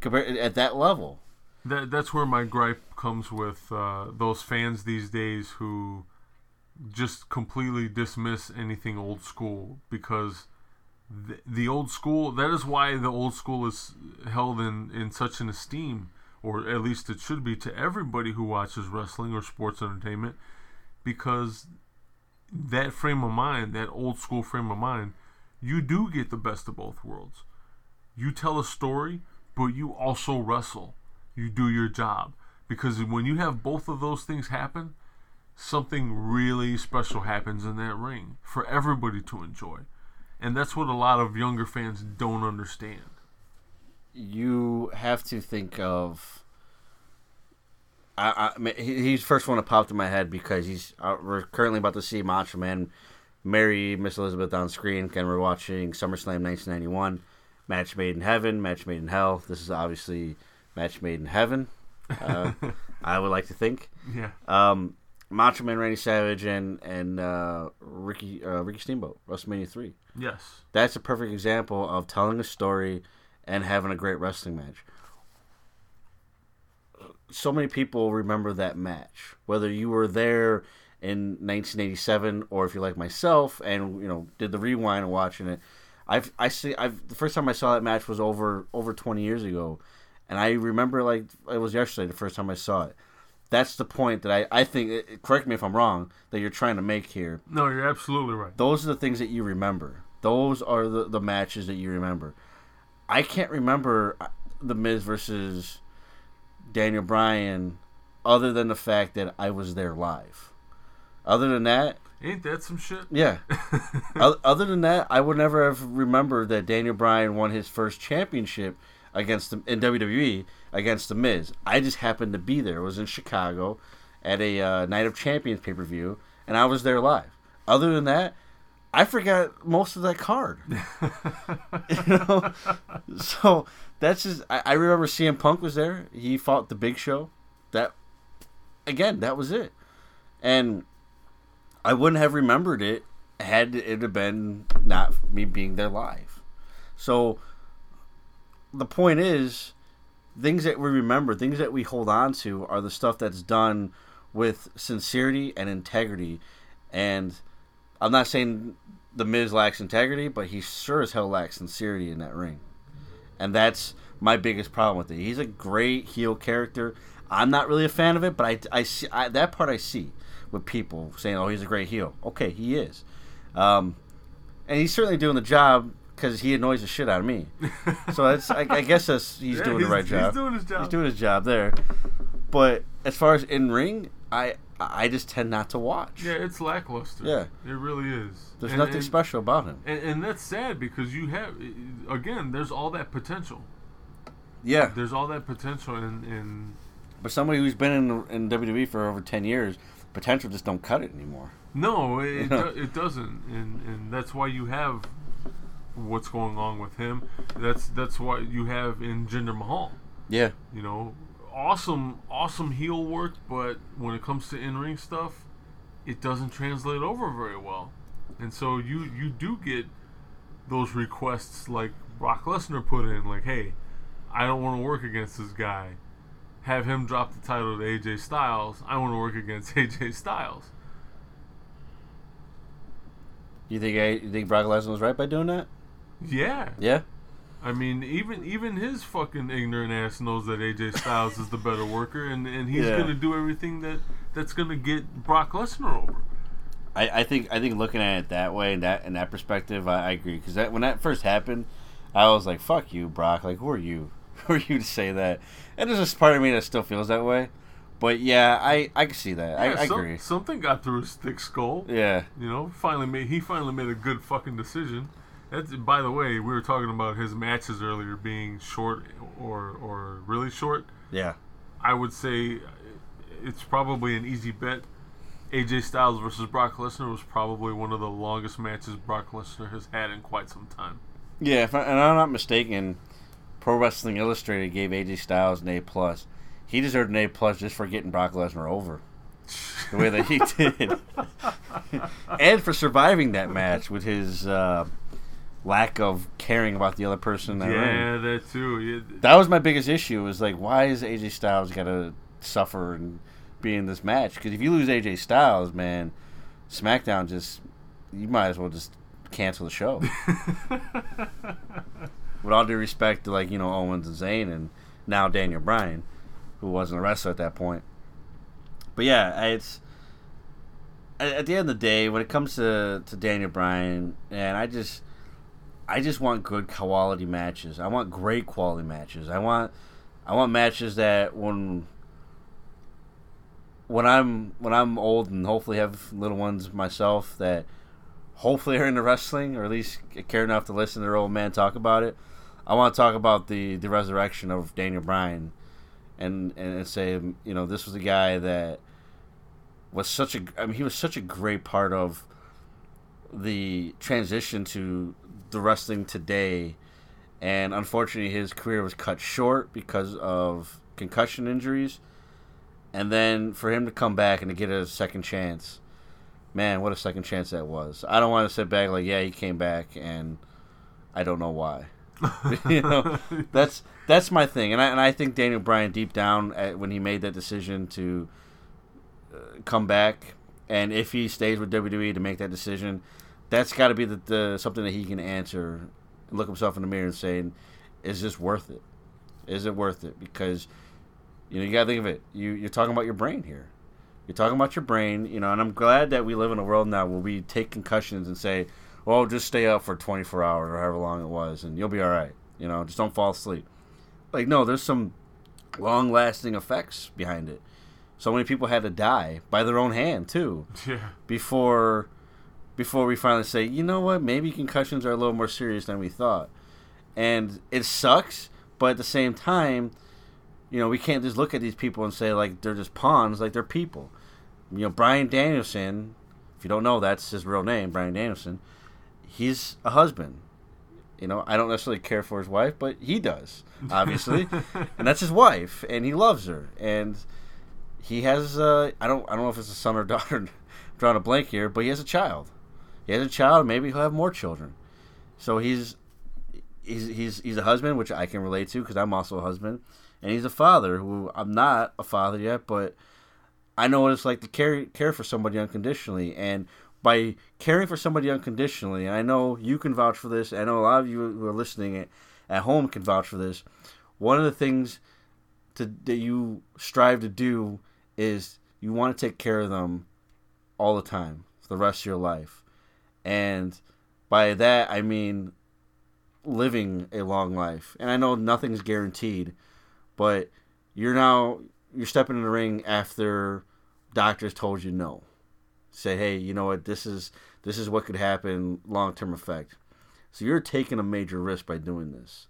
Compared at that level, That that's where my gripe comes with uh, those fans these days who just completely dismiss anything old school because the, the old school that is why the old school is held in in such an esteem or at least it should be to everybody who watches wrestling or sports entertainment because that frame of mind that old school frame of mind you do get the best of both worlds. You tell a story, but you also wrestle. You do your job. Because when you have both of those things happen, something really special happens in that ring for everybody to enjoy. And that's what a lot of younger fans don't understand. you have to think of. I, I, he- he's the first one that popped in my head because he's uh, we're currently about to see Macho Man marry Miss Elizabeth on screen, and we're watching SummerSlam 1991, match made in heaven, match made in hell. This is obviously match made in heaven. Uh, I would like to think. Yeah. Um, Macho Man Randy Savage and and uh, Ricky uh, Ricky Steamboat WrestleMania three. Yes. That's a perfect example of telling a story and having a great wrestling match. So many people remember that match, whether you were there in 1987 or if you're like myself and you know did the rewind and watching it. I've I see I've the first time I saw that match was over over 20 years ago, and I remember like it was yesterday the first time I saw it. That's the point that I I think. Correct me if I'm wrong. That you're trying to make here No, you're absolutely right. those are the things that you remember. Those are the, the matches that you remember. I can't remember uh, the Miz versus Daniel Bryan other than the fact that I was there live. Other than that, Ain't that some shit? yeah. Other than that, I would never have remembered that Daniel Bryan won his first championship against the, in WWE against the Miz. I just happened to be there. It was in Chicago at a uh, Night of Champions pay per view, and I was there live. Other than that, I forgot most of that card. you know, so that's just. I, I remember CM Punk was there. He fought the Big Show. That again, that was it. and I wouldn't have remembered it had it have been not me being there live. So the point is, things that we remember, things that we hold on to, are the stuff that's done with sincerity and integrity. And I'm not saying the Miz lacks integrity, but he sure as hell lacks sincerity in that ring. And that's my biggest problem with it. He's a great heel character. I'm not really a fan of it, but I, I see I, that part I see with people saying, "Oh, he's a great heel." Okay, he is, um, and he's certainly doing the job because he annoys the shit out of me. so that's I, I guess that's he's Yeah, doing he's- the right he's job. doing his job. He's doing his job there. But as far as in ring, I I just tend not to watch. Yeah, it's lackluster. Yeah. it really is. There's And- nothing and- special about him. And, and that's sad because you have, again, there's all that potential. Yeah, There's all that potential, and but somebody who's been in in WWE for over ten years, potential just don't cut it anymore. no, it, it, do, it doesn't, and and that's why you have what's going on with him. That's that's why you have in Jinder Mahal. Yeah, You know, awesome, awesome heel work, but when it comes to in ring stuff, it doesn't translate over very well. And so you you do get those requests like Brock Lesnar put in, like, hey, I don't want to work against this guy. Have him drop the title to AJ Styles. I want to work against AJ Styles. you think I, you think Brock Lesnar was right by doing that? Yeah. Yeah, I mean, even even his fucking ignorant ass knows that AJ Styles is the better worker, and, and he's Yeah. gonna do everything that that's gonna get Brock Lesnar over. I, I think I think looking at it that way and that in that perspective, I, I agree because that when that first happened, I was like, "Fuck you, Brock! Like, who are you? Who are you to say that?" And there's this part of me that still feels that way. But yeah, I I can see that. I, Yeah, I some- agree. Something got through his thick skull. Yeah, You know, finally made he finally made a good fucking decision. That's by the way, we were talking about his matches earlier being short or or really short. yeah, I would say it's probably an easy bet. AJ Styles versus Brock Lesnar was probably one of the longest matches Brock Lesnar has had in quite some time. yeah. If I, and I'm not mistaken, Pro Wrestling Illustrated gave AJ Styles an A plus. He deserved an A plus just for getting Brock Lesnar over the way that he did, and for surviving that match with his uh, lack of caring about the other person in that ring. Yeah, that too. Yeah, That was my biggest issue. Was like, why is AJ Styles got to suffer and be in this match? Because if you lose AJ Styles, man, SmackDown just you might as well just cancel the show. With all due respect to like you know Owens and Zayn and now Daniel Bryan, who wasn't a wrestler at that point. But yeah, it's at, the end of the day when it comes to to Daniel Bryan, and I just I just want good quality matches. I want great quality matches. I want I want matches that when when I'm when I'm old and hopefully have little ones myself that hopefully are into wrestling or at least care enough to listen to their old man talk about it. I want to talk about the the resurrection of Daniel Bryan and and say you know this was a guy that was such a I mean he was such a great part of the transition to the wrestling today. And unfortunately his career was cut short because of concussion injuries. And then for him to come back and to get a second chance man what a second chance that was. I don't want to sit back like yeah he came back and i don't know why you know that's that's my thing. And i, and I think daniel bryan deep down at, when he made that decision to uh, come back and if he stays with wwe to make that decision that's got to be the, the something that he can answer look himself in the mirror and say is this worth it? Is it worth it? Because you know you gotta think of it. You, you're talking about your brain here. You're talking about your brain you know and i'm glad that we live in a world now where we take concussions and say well just stay up for 24 hours or however long it was and you'll be all right you know just don't fall asleep like no there's some long lasting effects behind it so many people had to die by their own hand too yeah. before before we finally say, you know what, maybe concussions are a little more serious than we thought. And it sucks, but at the same time, you know, we can't just look at these people and say like they're just pawns, like they're people. You know, Bryan Danielson, if you don't know that's his real name, Bryan Danielson, he's a husband. You know, I don't necessarily care for his wife, but he does, obviously. and that's his wife, and he loves her. And he has uh, I don't I don't know if it's a son or daughter. I'm drawing a blank here, but he has a child. He has a child. Maybe he'll have more children. So he's he's he's he's a husband, which I can relate to because I'm also a husband, and he's a father who I'm not a father yet, but I know what it's like to care care for somebody unconditionally, and by caring for somebody unconditionally, I know you can vouch for this. I know a lot of you who are listening at, at home can vouch for this. One of the things to, that you strive to do is you want to take care of them all the time for the rest of your life, and by that I mean living a long life. And I know nothing's guaranteed, but you're now you're stepping in the ring after doctors told you no. Say, hey, you know what? This is this is what could happen, long term effect. So you're taking a major risk by doing this.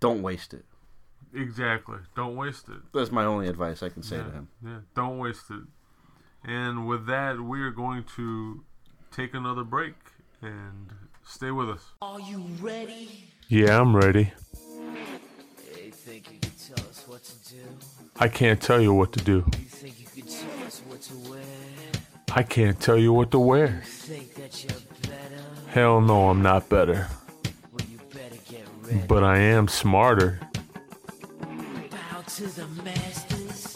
Don't waste it. Exactly. Don't waste it. That's my only advice I can say yeah, to him. Yeah, don't waste it. And with that, we are going to take another break and stay with us. Are you ready? Yeah, I'm ready. Hey, think you can tell us what to do? I can't tell you what to do. You I can't tell you what to wear. Hell no, I'm not better. But I am smarter.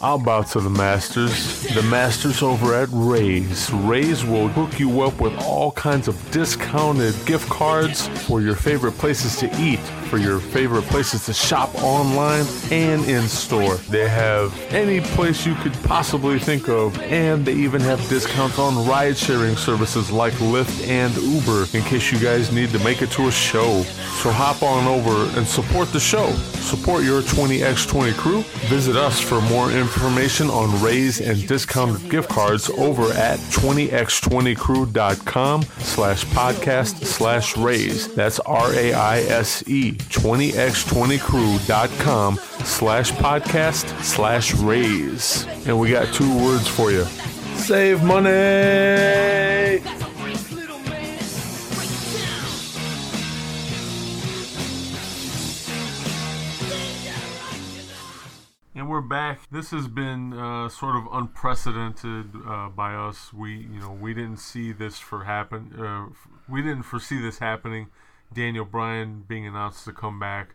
I'll bow to the masters. The masters over at Raise. Raise will hook you up with all kinds of discounted gift cards for your favorite places to eat, for your favorite places to shop online and in store. They have any place you could possibly think of, and they even have discounts on ride sharing services like Lyft and Uber in case you guys need to make it to a show. So hop on over and support the show. Support your 20x20 crew. Visit us for more information on raise and discounted gift cards over at 20x20crew.com slash podcast slash raise. That's R-A-I-S-E, 20x20crew.com slash podcast slash raise. And we got two words for you. Save money! And we're back. This has been uh, sort of unprecedented uh, by us. We, you know, we didn't see this for happen. Uh, we didn't foresee this happening. Daniel Bryan being announced to come back.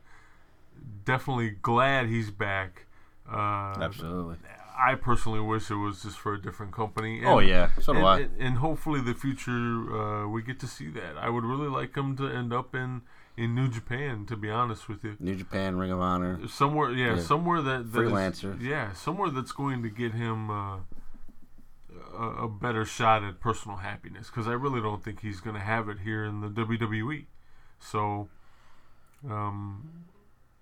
Definitely glad he's back. Uh, Absolutely. I personally wish it was just for a different company. Oh, yeah. So do and, I. And, and hopefully, the future uh, we get to see that. I would really like him to end up in in New Japan. To be honest with you, New Japan, Ring of Honor. somewhere, yeah, Yeah. somewhere that, that is- Freelancer. yeah, somewhere that's going to get him uh, a, a better shot at personal happiness. Because I really don't think he's going to have it here in the WWE. So, um,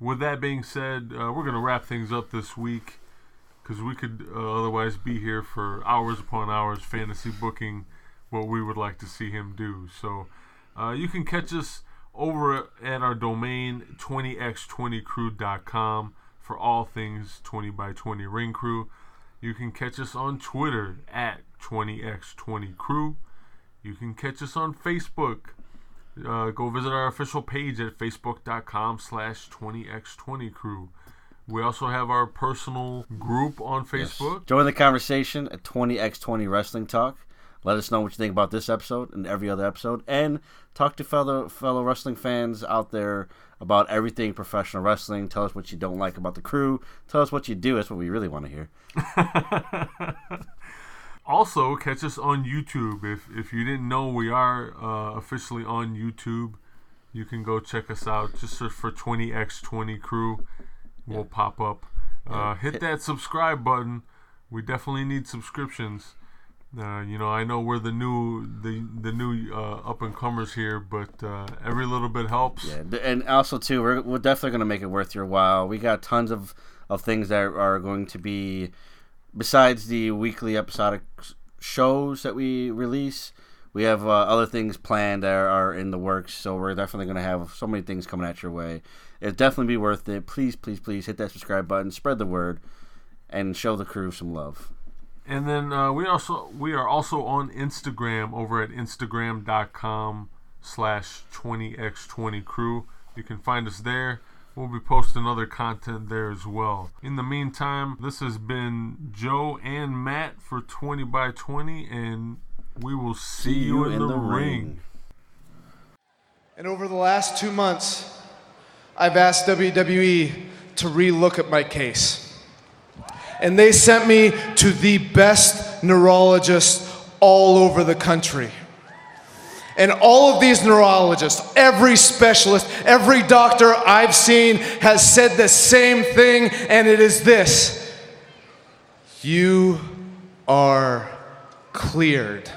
with that being said, uh, we're going to wrap things up this week because we could uh, otherwise be here for hours upon hours fantasy booking what we would like to see him do. So uh, you can catch us over at our domain 20x20crew.com for all things 20 by 20 ring crew. You can catch us on Twitter at 20x20crew. You can catch us on Facebook. Uh, go visit our official page at facebook.com slash 20x20crew. We also have our personal group on Facebook. Join the conversation at 20x20 Wrestling Talk. Let us know what you think about this episode and every other episode, and talk to fellow fellow wrestling fans out there about everything professional wrestling. Tell us what you don't like about the crew. Tell us what you do. That's what we really want to hear. Also, catch us on YouTube. If if you didn't know, we are uh, officially on YouTube. You can go check us out. Just search for 20x20 Crew. We'll pop up. Uh, hit that subscribe button. We definitely need subscriptions. Uh, you know, I know we're the new the the new uh, up and comers here, but uh, every little bit helps. Yeah, and also too, we're, we're definitely going to make it worth your while. We got tons of, of things that are going to be, besides the weekly episodic shows that we release. We have uh, other things planned that are, in the works, so we're definitely going to have so many things coming at your way. It'll definitely be worth it. Please, please, please hit that subscribe button, spread the word, and show the crew some love. And then uh, we also we are also on Instagram over at instagram.com slash 20x20crew. You can find us there. We'll be posting other content there as well. In the meantime, this has been Joe and Matt for 20 by 20, and we will see, you, in, the, ring. And over the last two months, I've asked WWE to relook at my case. And they sent me to the best neurologist all over the country. And all of these neurologists, every specialist, every doctor I've seen has said the same thing, and it is this You are cleared.